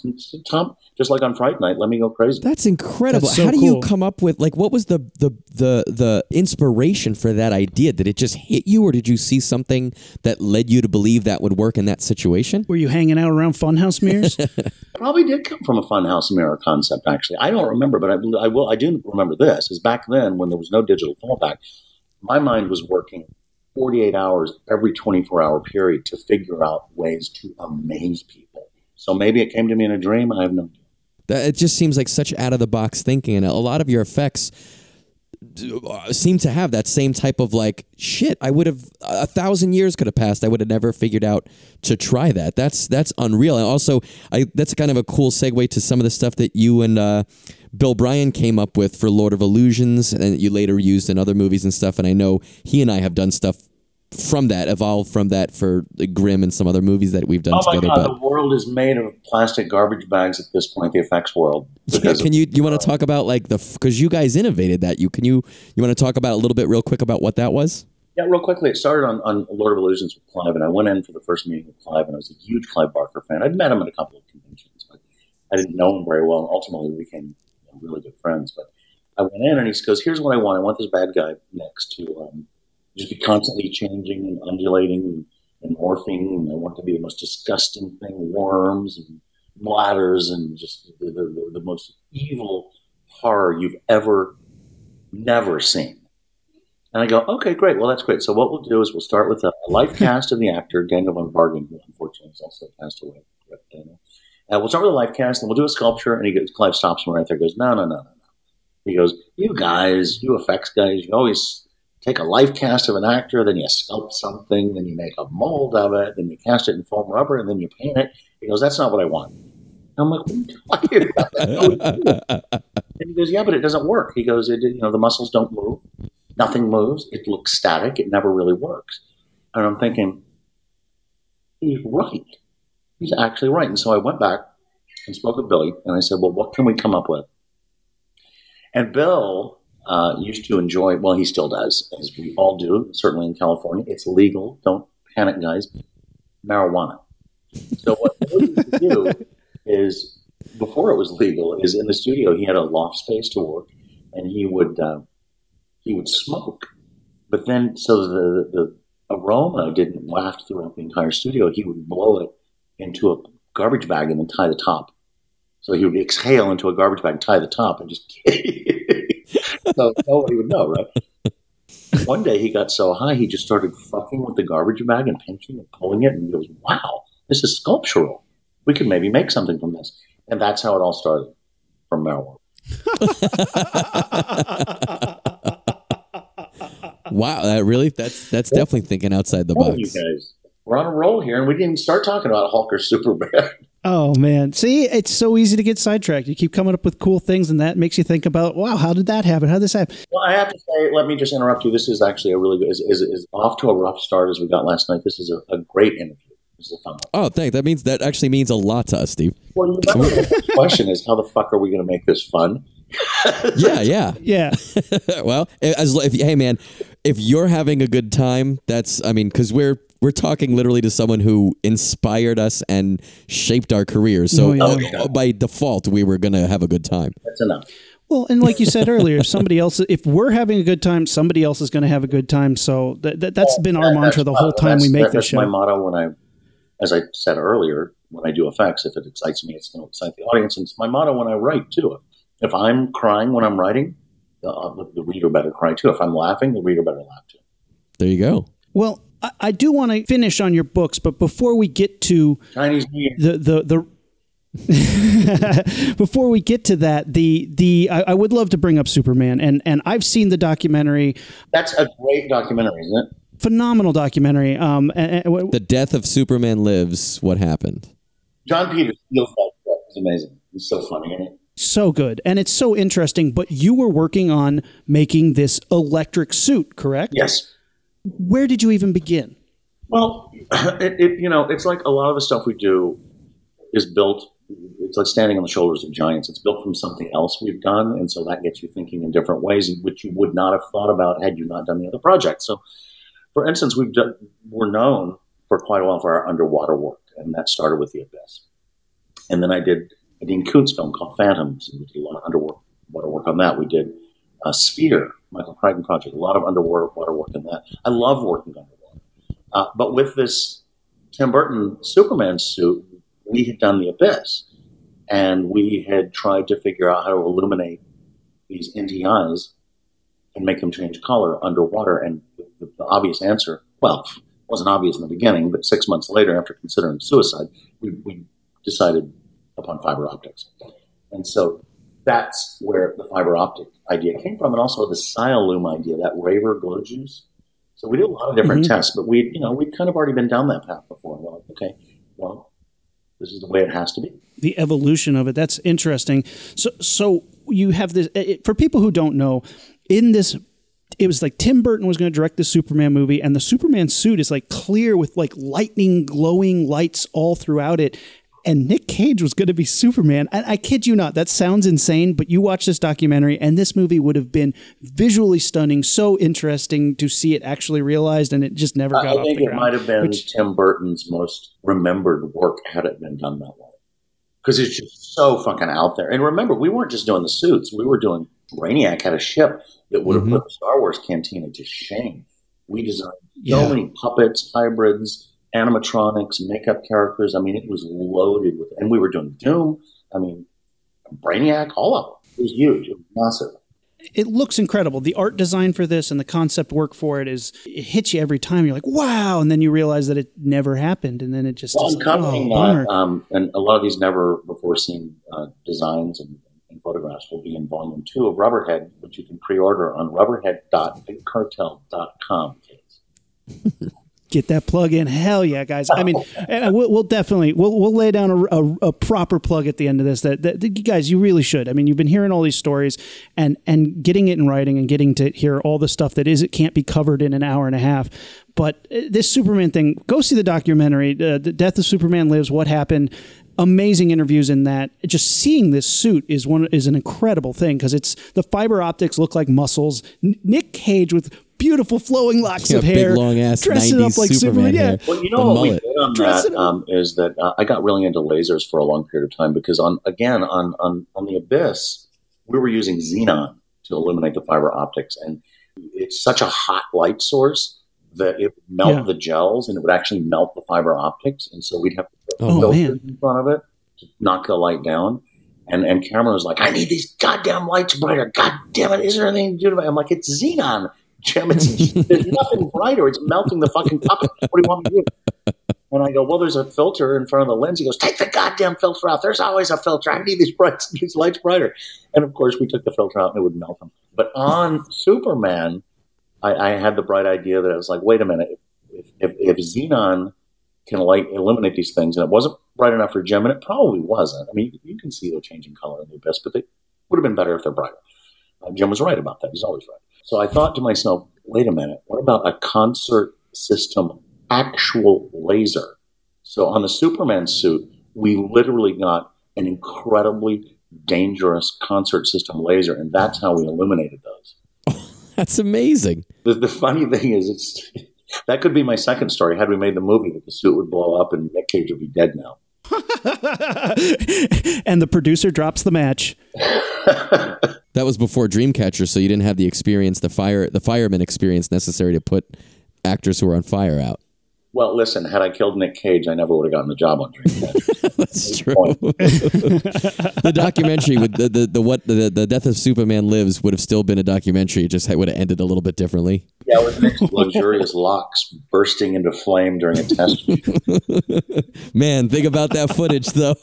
Tom, just like on Fright Night, let me go crazy. That's incredible. That's so How do you come up with like what was the the the the inspiration for that idea? Did it just hit you, or did you see something that led you to believe that would work in that situation? Were you hanging out around funhouse mirrors? probably did come from a funhouse mirror concept. Actually, I don't remember, but I, I will. I do remember this. Is back then when there was no digital fallback, my mind was working 48 hours every 24 hour period to figure out ways to amaze people. So maybe it came to me in a dream. I have no. That it just seems like such out of the box thinking, and a lot of your effects uh, seem to have that same type of like shit. I would have a thousand years could have passed. I would have never figured out to try that. That's that's unreal. And also, I that's kind of a cool segue to some of the stuff that you and uh, Bill Bryan came up with for Lord of Illusions, and you later used in other movies and stuff. And I know he and I have done stuff from that, evolved from that for Grimm and some other movies that we've done Oh my together. god, but the world is made of plastic garbage bags at this point. The effects world. Of- can you you want to talk about like the because you guys innovated that you can you you want to talk about a little bit real quick about what that was Yeah, real quickly, it started on, on Lord of Illusions with Clive, and I went in for the first meeting with Clive, and I was a huge Clive Barker fan. I'd met him at a couple of conventions, but I didn't know him very well. And ultimately, we became you know, really good friends. But I went in, and he goes, "Here's what I want. I want this bad guy next to um, just be constantly changing and undulating and, morphing, and I want to be the most disgusting thing: worms and bladders, and just the, the, the, most evil horror you've ever, never seen." And I go, okay, great. Well, that's great. So what we'll do is we'll start with a life cast of the actor, Daniel von Bargen, who unfortunately has also passed away. Daniel. Uh, we'll start with a life cast, and we'll do a sculpture. And he goes, Clive stops me right there. Goes, no, no, no, no, no. He goes, you guys, you effects guys, you always take a life cast of an actor, then you sculpt something, then you make a mold of it, then you cast it in foam rubber, and then you paint it. He goes, that's not what I want. I'm like, what are you talking about? And he goes, yeah, but it doesn't work. He goes, you know, the muscles don't move nothing moves. It looks static. It never really works. And I'm thinking, he's right. He's actually right. And so I went back and spoke with Billy, and I said, well, what can we come up with? And Bill uh, used to enjoy, well, he still does, as we all do, certainly in California. It's legal. Don't panic, guys. Marijuana. So what Bill used to do is, before it was legal, is in the studio, he had a loft space to work, and he would uh, he would smoke. But then, so the, the aroma didn't waft throughout the entire studio, he would blow it into a garbage bag and then tie the top. So he would exhale into a garbage bag, tie the top, and just so nobody would know, right? One day he got so high he just started fucking with the garbage bag and pinching and pulling it, and he goes, "Wow, this is sculptural. We could maybe make something from this." And that's how it all started from marijuana. wow that really that's that's definitely thinking outside the Oh, you box guys, we're on a roll here, and we didn't even start talking about Hulk or Superman. Oh man, see, it's so easy to get sidetracked. You keep coming up with cool things, and that makes you think about, wow, how did that happen? How did this happen? Well, I have to say, let me just interrupt you. This is actually a really good, is, is, is off to a rough start as we got last night. This is a, a great interview. This is a fun one. oh thank that means that actually means a lot to us steve Well, you remember the question is how the fuck are we going to make this fun? yeah yeah Yeah, well as if hey man if you're having a good time that's i mean because we're we're talking literally to someone who inspired us and shaped our careers so Oh, yeah. by default we were gonna have a good time That's enough. Well, and like you said earlier, if somebody else, if we're having a good time, somebody else is going to have a good time. So that, that, that's been our That- mantra the whole time we make that- this That's my motto when I, as I said earlier, when I do effects, if it excites me, it's going to excite the audience. And it's my motto when I write, too. If I'm crying when I'm writing, uh, the, the reader better cry, too. If I'm laughing, the reader better laugh, too. there you go Well, I, I do want to finish on your books, but before we get to Chinese New Year. the the the before we get to that, the the I, I would love to bring up Superman, and and I've seen the documentary, That's a great documentary, isn't it? phenomenal documentary. Um, and, and- the death of superman lives what happened Jon Peters steals that show. It's amazing. It's so funny. And it, So good. And it's so interesting. But you were working on making this electric suit, correct? yes. Where did you even begin? Well, it, it you know, it's like a lot of the stuff we do is built. It's like standing on the shoulders of giants. It's built from something else we've done, and so that gets you thinking in different ways, which you would not have thought about had you not done the other project. So, for instance, we've done, we're known for quite a while for our underwater work, and that started with The Abyss. And then I did a Dean Koontz film called Phantoms, we did a lot of underwater work on that. We did a Sphere, Michael Crichton project, a lot of underwater work in that. I love working underwater. Uh, but with this Tim Burton Superman suit, we had done The Abyss, and we had tried to figure out how to illuminate these NTIs and make them change color underwater. And the, the obvious answer, well, wasn't obvious in the beginning, but six months later, after considering suicide, we, we decided upon fiber optics. And so that's where the fiber optic idea came from, and also the Cyalume idea, that Raver glow juice. So we did a lot of different Mhm. tests, but we, you know, we'd kind of already been down that path before. We're like, okay, well, this is the way it has to be. the evolution of it. That's interesting. So, so you have this it, for people who don't know. In this, it was like Tim Burton was going to direct the Superman movie, and the Superman suit is like clear with like lightning, glowing lights all throughout it. And Nic Cage was going to be Superman. And I kid you not, that sounds insane, but you watch this documentary, and this movie would have been visually stunning, so interesting to see it actually realized, and it just never got I off think the it ground. might have been which- Tim Burton's most remembered work had it been done that way. Because it's just so fucking out there. And remember, we weren't just doing the suits. We were doing Brainiac had a ship that would have Mhm. put the Star Wars cantina to shame. We designed Yeah. so many puppets, hybrids, animatronics, makeup characters. I mean, it was loaded with, and we were doing Doom. I mean, Brainiac, all of them. It was huge. It was massive. it looks incredible. The art design for this and the concept work for it is it hits you every time. You're like, wow, and then you realize that it never happened, and then it just Well, is I'm like, covering oh, that, um, and a lot of these never before seen uh, designs and, and photographs will be in volume two of Rubberhead, which you can pre-order on rubberhead.bigcartel.com. Get that plug in, hell yeah, guys! I mean, and we'll, we'll definitely we'll, we'll lay down a, a, a proper plug at the end of this. That, that, that you guys, you really should. I mean, you've been hearing all these stories and and getting it in writing and getting to hear all the stuff that is it can't be covered in an hour and a half. But uh, this Superman thing, go see the documentary, uh, "The Death of Superman Lives." What happened? Amazing interviews in that. Just seeing this suit is one is an incredible thing because it's the fiber optics look like muscles. Nic Cage with beautiful flowing locks Yeah, of big, hair, long-ass dressing 90s up like Superman Superman. Yeah. Well, you know The what we mullet. did on Dress that um, is that uh, I got really into lasers for a long period of time because on again on on on the Abyss we were using xenon to illuminate the fiber optics, and it's such a hot light source that it would melt Yeah. the gels and it would actually melt the fiber optics, and so we'd have to put Oh, filters in front of it to knock the light down. And and Cameron was like, I need these goddamn lights brighter. God damn it, is there anything to do about it? I'm like, it's xenon. Jim, it's, there's nothing brighter. It's melting the fucking puppet. What do you want me to do? And I go, well, there's a filter in front of the lens. He goes, take the goddamn filter out. There's always a filter. I need these bright, these lights brighter. And of course, we took the filter out and it would melt them. But on Superman, I, I had the bright idea that I was like, wait a minute, if, if, if xenon can light illuminate these things, and it wasn't bright enough for Jim, and it probably wasn't. I mean, you can see they're changing color in the abyss, but they would have been better if they're brighter. Uh, Jim was right about that. He's always right. So I thought to myself, wait a minute, what about a concert system actual laser? So on the Superman suit, we literally got an incredibly dangerous concert system laser, and that's how we illuminated those. That's amazing. The, the funny thing is, it's that could be my second story. Had we made the movie, that the suit would blow up and Nic Cage would be dead now. and the producer drops the match. That was before Dreamcatcher, so you didn't have the experience, the fire, the fireman experience necessary to put actors who are on fire out. Well, listen, had I killed Nic Cage, I never would have gotten the job on Dreamcatcher. That's true. The documentary with the, the, the what the, the death of Superman lives would have still been a documentary. It just would have ended a little bit differently. yeah, with Nic's luxurious locks bursting into flame during a test. Man, think about that footage though.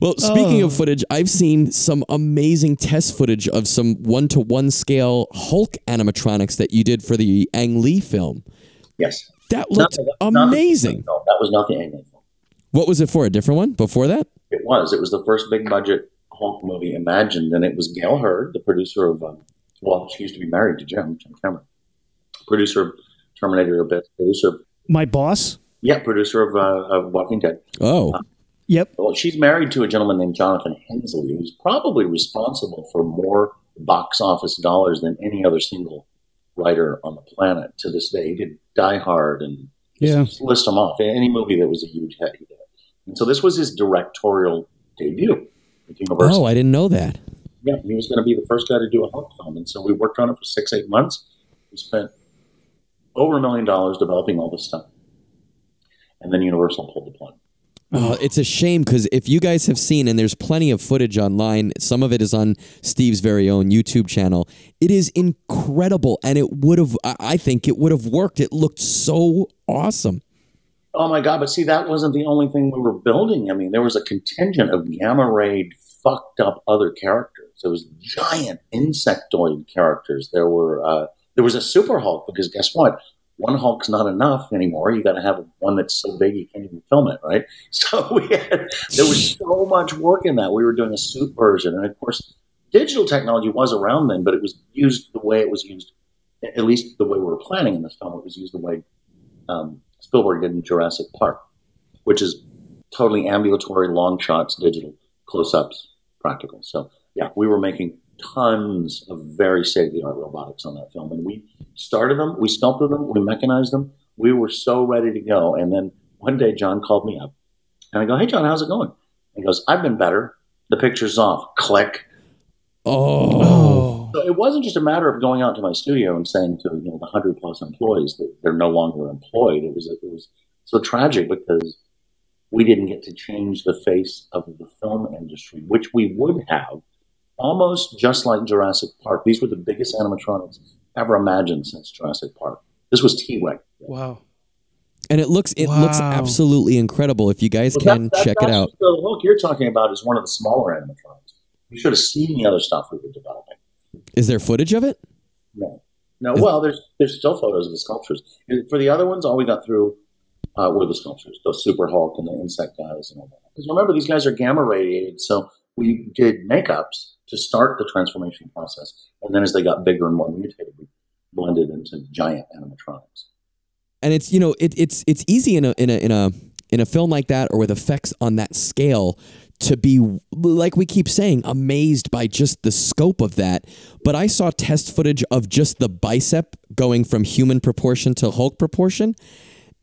Well, speaking of footage, I've seen some amazing test footage of some one to one scale Hulk animatronics that you did for the Ang Lee film. Yes. That looked Not- not- amazing. No, that was not the Ang Lee film. What was it for? A different one before that? It was. It was the first big budget Hulk movie imagined, and it was Gale Hurd, the producer of. Um, well, she used to be married to Jim, Jim Cameron, producer of Terminator Abyss, producer. Of, My boss. yeah, producer of, uh, of Walking Dead. Oh, Yep. Well, she's married to a gentleman named Jonathan Hensleigh, who's probably responsible for more box office dollars than any other single writer on the planet to this day. He did Die Hard and Yeah. just list them off. Any movie that was a huge hit, he did. And so this was his directorial debut with Universal. oh, I didn't know that. Yeah, he was going to be the first guy to do a Hulk film. And so we worked on it for six, eight months. We spent over a million dollars developing all this stuff. And then Universal pulled the plug. Oh, it's a shame because if you guys have seen, and there's plenty of footage online, some of it is on Steve's very own YouTube channel. It is incredible, and it would have, I I think, it would have worked. It looked so awesome. Oh my God! But see, that wasn't the only thing we were building. I mean, there was a contingent of gamma rayed, fucked up other characters. There was giant insectoid characters. There were uh, there was a super Hulk because guess what? One Hulk's not enough anymore. You got to have one that's so big you can't even film it, right? So we had there was so much work in that. We were doing a suit version, and of course, digital technology was around then, but it was used the way it was used. At least the way we were planning in this film, it was used the way um, Spielberg did in Jurassic Park, which is totally ambulatory, long shots, digital, close ups, practical. So, yeah, we were making tons of very state of the art robotics on that film. And we started them, we sculpted them, we mechanized them. We were so ready to go. And then one day, John called me up and I go, Hey, John, how's it going? And he goes, I've been better. The picture's off. Click. Oh, So it wasn't just a matter of going out to my studio and saying to you know the hundred plus employees that they're no longer employed. It was it was so tragic because we didn't get to change the face of the film industry, which we would have almost just like Jurassic Park. These were the biggest animatronics ever imagined since Jurassic Park. This was T-Rex. Wow. and it looks it looks absolutely incredible. If you guys Well, can that- that- check it out. The look you're talking about is one of the smaller animatronics. You should have seen the other stuff we were developing. Is there footage of it? No, no. Well, there's there's still photos of the sculptures. For the other ones, all we got through uh, were the sculptures, the Super Hulk and the insect guys and all that. Because remember, these guys are gamma radiated, so we did makeups to start the transformation process, and then as they got bigger and more mutated, we blended into giant animatronics. and it's you know it, it's it's easy in a in a in a in a film like that or with effects on that scale to be like we keep saying amazed by just the scope of that but i saw test footage of just the bicep going from human proportion to hulk proportion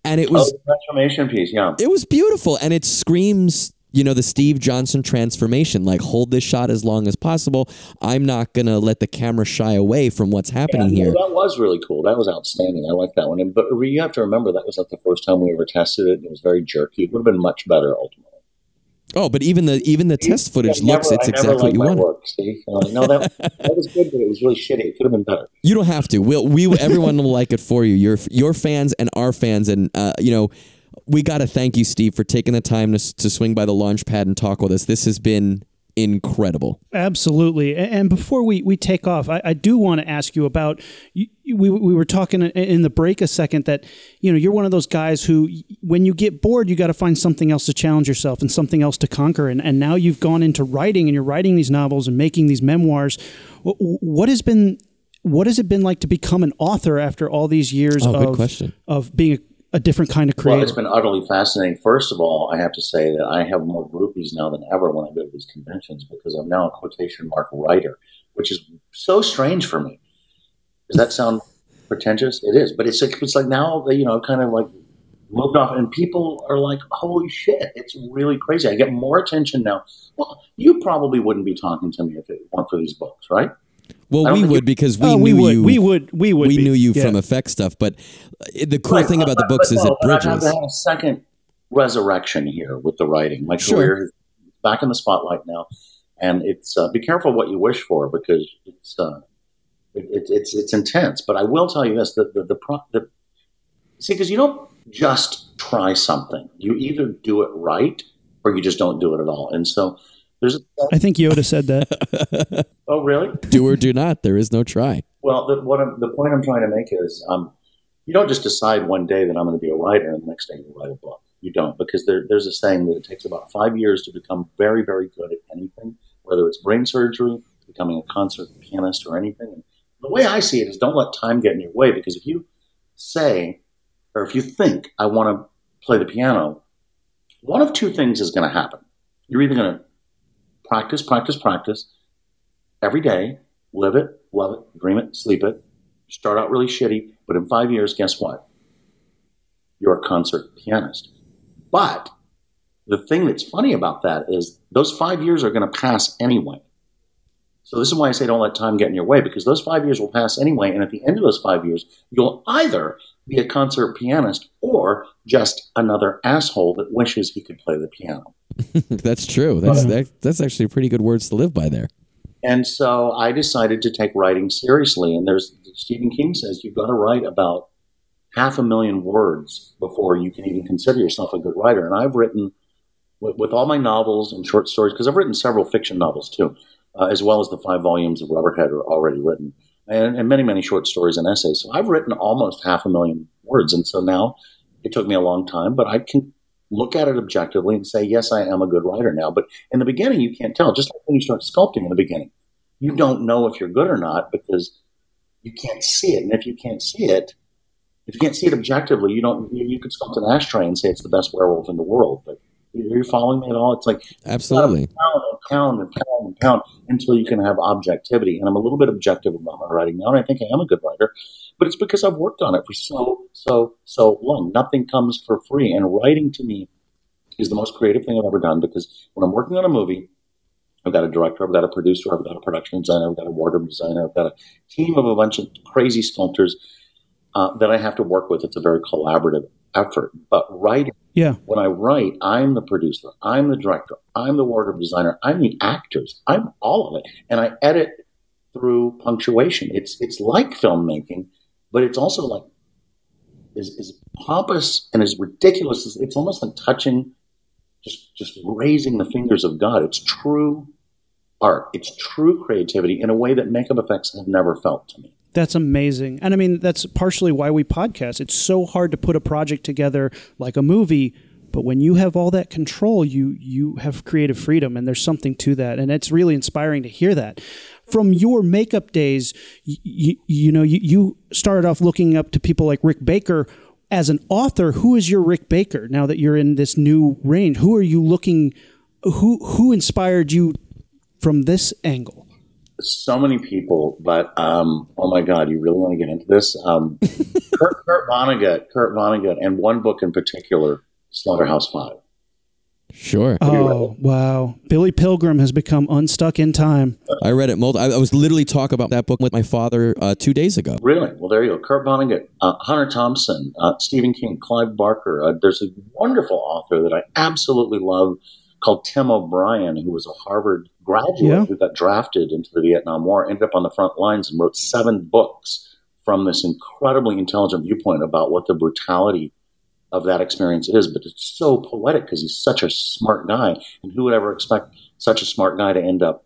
and it Oh, was the transformation piece, yeah. it was beautiful and it screams you know the steve johnson transformation like hold this shot as long as possible i'm not gonna let the camera shy away from what's happening Yeah, here That was really cool. That was outstanding. I like that one. And, but you have to remember that was like the first time we ever tested it. and It was very jerky. It would have been much better ultimately. oh but even the even the test footage I looks never- it's I exactly what you want. Work? Uh, no, that, that was good, but it was really shitty. It could have been better. You don't have to. We'll we everyone will like it for you. Your your fans and our fans, and uh, you know, we got to thank you, Steve, for taking the time to to swing by the launch pad and talk with us. This has been incredible. Absolutely. And before we, we take off, I, I do want to ask you about. You, we, we were talking in- the break a second that you know you're one of those guys who, when you get bored, you got to find something else to challenge yourself and something else to conquer. And and now you've gone into writing and you're writing these novels and making these memoirs. Wh- What has been what has it been like to become an author after all these years Oh, of question. of being a, a different kind of Well, it's been utterly fascinating. First of all, I have to say that I have more groupies now than ever when I go to these conventions because I'm now a quotation mark writer, which is so strange for me. Does that sound pretentious? It is, but it's like, it's like now they, you know, kind of like moved off, and people are like, "Holy shit!" It's really crazy. I get more attention now. Well, you probably wouldn't be talking to me if it weren't for these books, right? I Well, we would because we oh, knew we would, you. we would, we would, we be. knew you Yeah. from effect stuff, but uh, the cool Right, thing about the books but is no, it but I've bridges. had a second resurrection here with the writing. My Sure. career is back in the spotlight now, and it's uh, be careful what you wish for because it's uh, it, it, it's it's intense. But I will tell you this: the the the, pro- the see because you don't just try something. You either do it right or you just don't do it at all. And so there's a, I think Yoda said that. oh really? do or do not. There is no try. Well, the, what I'm, the point I'm trying to make is, um, you don't just decide one day that I'm going to be a writer and the next day you write a book. You don't, because there, there's a saying that it takes about five years to become very, very good at anything, whether it's brain surgery, becoming a concert pianist, or anything. And the way I see it is don't let time get in your way, because if you say, or if you think, I want to play the piano, one of two things is going to happen. You're either going to practice, practice, practice every day, live it, love it, dream it, sleep it, start out really shitty, but in five years, guess what? You're a concert pianist. But the thing that's funny about that is those five years are going to pass anyway. So this is why I say don't let time get in your way because those five years will pass anyway, and at the end of those five years, you'll either be a concert pianist or just another asshole that wishes he could play the piano. that's true. That's that, that's actually pretty good words to live by there. And so I decided to take writing seriously. And there's Stephen King says you've got to write about half a million words before you can even consider yourself a good writer. And I've written with, with all my novels and short stories because I've written several fiction novels too, uh, as well as the five volumes of Rubberhead are already written, and, and many many short stories and essays. So I've written almost half a million words, and so now it took me a long time, but I can look at it objectively and say, yes, I am a good writer now. But in the beginning, you can't tell. Just like when you start sculpting in the beginning, you don't know if you're good or not because you can't see it. And if you can't see it, if you can't see it objectively, you don't. You, you could sculpt an ashtray and say it's the best werewolf in the world, but are you following me at all? It's like absolutely pound and pound and pound and pound until you can have objectivity. And I'm a little bit objective about my writing now, and I think I am a good writer, but it's because I've worked on it for so so so long. Nothing comes for free, and writing to me is the most creative thing I've ever done because when I'm working on a movie, I've got a director, I've got a producer, I've got a production designer, I've got a wardrobe designer, I've got a team of a bunch of crazy sculptors uh, that I have to work with. It's a very collaborative effort. But writing, Yeah. when I write, I'm the producer, I'm the director, I'm the wardrobe designer, I'm the actors, I'm all of it, and I edit through punctuation. It's it's like filmmaking, but it's also like as, as pompous and as ridiculous as it's almost like touching, just just raising the fingers of God. It's true art. It's true creativity in a way that makeup effects have never felt to me. That's amazing. And I mean, that's partially why we podcast. It's so hard to put a project together like a movie, but when you have all that control, you you have creative freedom and there's something to that. And it's really inspiring to hear that. From your makeup days, you, you know, you, you started off looking up to people like Rick Baker as an author. Who is your Rick Baker now that you're in this new range? Who are you looking who who inspired you from this angle? So many people, but um, oh my God, you really want to get into this? Um, Kurt, Kurt Vonnegut, Kurt Vonnegut, and one book in particular, Slaughterhouse Five. Sure. Oh, wow. Billy Pilgrim has become unstuck in time. I read it. Multi- I, I was literally talking about that book with my father uh, two days ago. Really? Well, there you go. Kurt Vonnegut, uh, Hunter Thompson, uh, Stephen King, Clive Barker. Uh, there's a wonderful author that I absolutely love called Tim O'Brien, who was a Harvard graduate Yeah. who got drafted into the Vietnam War, ended up on the front lines and wrote seven books from this incredibly intelligent viewpoint about what the brutality of that experience is. But it's so poetic because he's such a smart guy. And who would ever expect such a smart guy to end up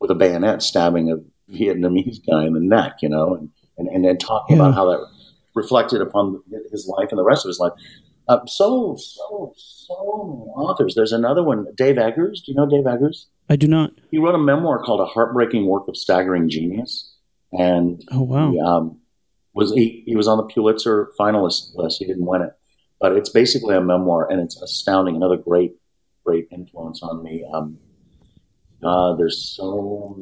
with a bayonet stabbing a Vietnamese guy in the neck, you know, and, and, and then talking Yeah. about how that reflected upon his life and the rest of his life. Uh, so, so, so many authors. There's another one, Dave Eggers. Do you know Dave Eggers? I do not. He wrote a memoir called A Heartbreaking Work of Staggering Genius. And Oh, wow. he, um, was he, he was on the Pulitzer finalist list. He didn't win it, but it's basically a memoir, and it's astounding. Another great, great influence on me. Um, uh, there's so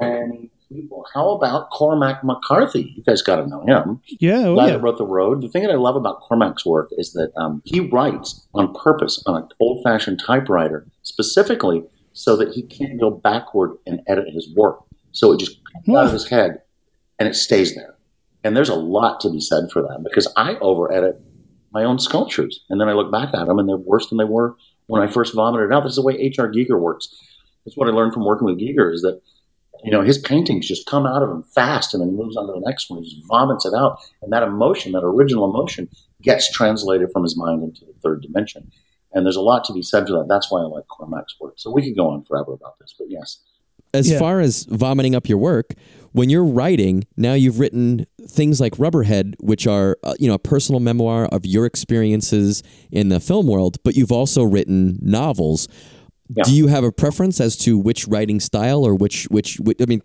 many people. How about Cormac McCarthy? You guys got to know him. Yeah. Oh, guy yeah. that wrote The Road. The thing that I love about Cormac's work is that um, he writes on purpose on an old-fashioned typewriter, specifically so that he can't go backward and edit his work. So it just comes out of his hmm. head and it stays there. And there's a lot to be said for that because I over-edit my own sculptures, and then I look back at them and they're worse than they were when I first vomited out. This is the way H.R. Giger works. That's what I learned from working with Giger is that you know, his paintings just come out of him fast and then he moves on to the next one. He just vomits it out. And that emotion, that original emotion, gets translated from his mind into the third dimension. And there's a lot to be said for that. That's why I like Cormac's work. So we could go on forever about this, but yes. As Yeah. far as vomiting up your work, when you're writing, now you've written things like Rubberhead, which are uh, you know a personal memoir of your experiences in the film world, but you've also written novels. Yeah. Do you have a preference as to which writing style or which which, which I mean,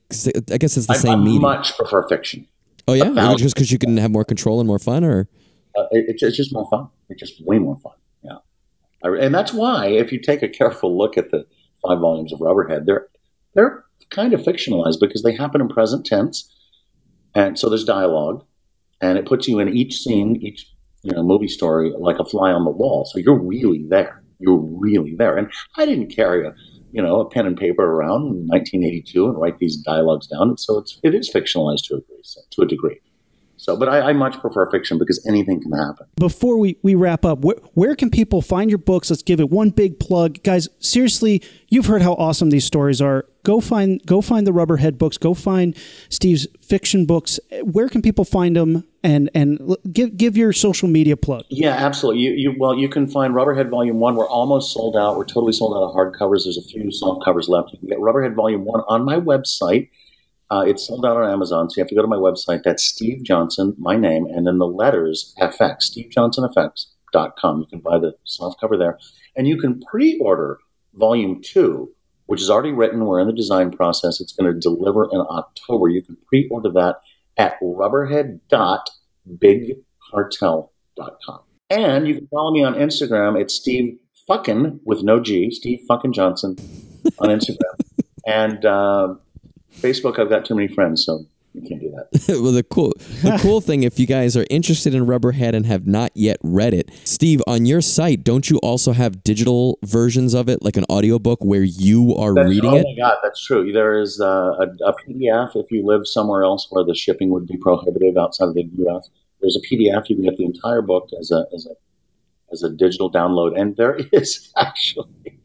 I guess it's the I, same I medium. much prefer fiction. oh yeah, just because you can have more control and more fun, or Uh, it, it's- it's just more fun. It's just way more fun. And that's why if you take a careful look at the five volumes of Rubberhead, they're they're kind of fictionalized because they happen in present tense, and so there's dialogue, and it puts you in each scene, each you know movie story like a fly on the wall. So you're really there. You're really there. And I didn't carry a you know a pen and paper around in 1982 and write these dialogues down. So it's it is fictionalized to a degree. To a degree. So, but I, I much prefer fiction because anything can happen. Before we, we wrap up, where, where can people find your books? Let's give it one big plug. Guys, seriously, you've heard how awesome these stories are. Go find go find the Rubberhead books. Go find Steve's fiction books. Where can people find them? And and give give your social media plug. Yeah, absolutely. You, you well, you can find Rubberhead Volume One. We're almost sold out. We're totally sold out of hardcovers. There's a few soft covers left. You can get Rubberhead Volume One on my website. Uh, it's sold out on Amazon, so you have to go to my website. That's Steve Johnson, my name, and then the letters FX, SteveJohnsonFX.com. You can buy the soft cover there, and you can pre-order Volume Two, which is already written. We're in the design process. It's going to deliver in October. You can pre-order that at rubberhead.bigcartel.com. And you can follow me on Instagram. It's Steve Fucking with no G, Steve Fucking Johnson on Instagram. and uh, Facebook, I've got too many friends, so you can't do that. well, the cool the cool thing, if you guys are interested in Rubberhead and have not yet read it, Steve, on your site, don't you also have digital versions of it, like an audiobook where you are That's- reading oh it? Oh my God, that's true. There is uh, a, a PDF if you live somewhere else where the shipping would be prohibitive outside of the U.S. There's a PDF. You can get the entire book as a as a as a digital download, and there is actually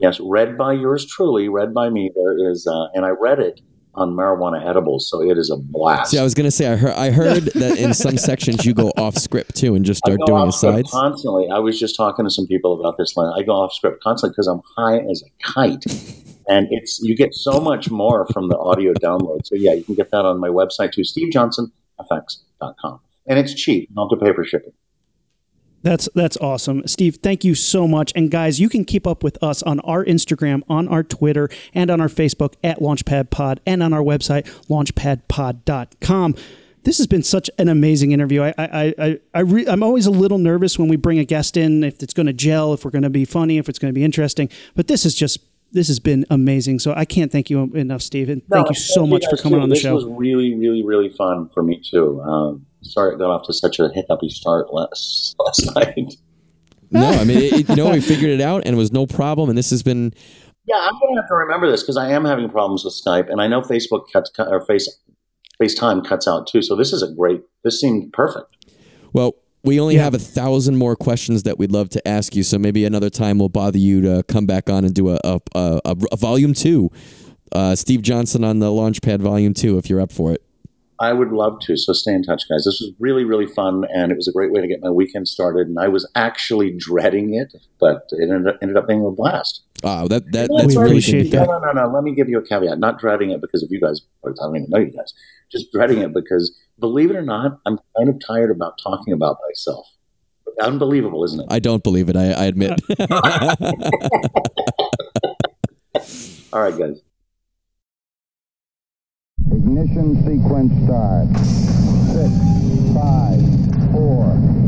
yes, read by yours truly, read by me. There is, uh, and I read it on marijuana edibles, so it is a blast. See, I was gonna say I heard I heard that in some sections you go off script too and just I start go doing off script asides. constantly. I was just talking to some people about this. Line. I go off script constantly because I'm high as a kite, and it's you get so much more from the audio download. So yeah, you can get that on my website too, SteveJohnsonFX.com, and it's cheap. You don't have to pay for shipping. That's that's awesome. Steve, thank you so much. And guys, you can keep up with us on our Instagram, on our Twitter, and on our Facebook at Launchpad Pod and on our website, launchpadpod.com. This has been such an amazing interview. I, I, I, I re- I'm always a little nervous when we bring a guest in, if it's going to gel, if we're going to be funny, if it's going to be interesting. But this is just, this has been amazing. So I can't thank you enough, Steve. And thank you so much for coming too. on the this show. This was really, really, really fun for me too. Um, sorry it got off to such a hiccupy start last, last night. No, I mean, it, it- no, we figured it out and it was no problem. And this has been Yeah, I'm going to have to remember this because I am having problems with Skype, and I know Facebook cuts or Face FaceTime cuts out too. So this is a great. This seemed perfect. well. We only Yeah. have a thousand more questions that we'd love to ask you, so maybe another time we'll bother you to come back on and do a a, a, a, a volume two. Uh, Steve Johnson on the Launchpad Volume Two, if you're up for it. I would love to. So stay in touch, guys. This was really, really fun, and it was a great way to get my weekend started. And I was actually dreading it, but it ended up, ended up being a blast. Wow, that that that's We really appreciate good. that. No, no, no, no. Let me give you a caveat. Not dreading it because of you guys. Or I don't even know you guys. Just dreading it because, believe it or not, I'm kind of tired about talking about myself. Unbelievable, isn't it? I don't believe it. I, I admit. All right, guys. Ignition sequence start. Six, five, four,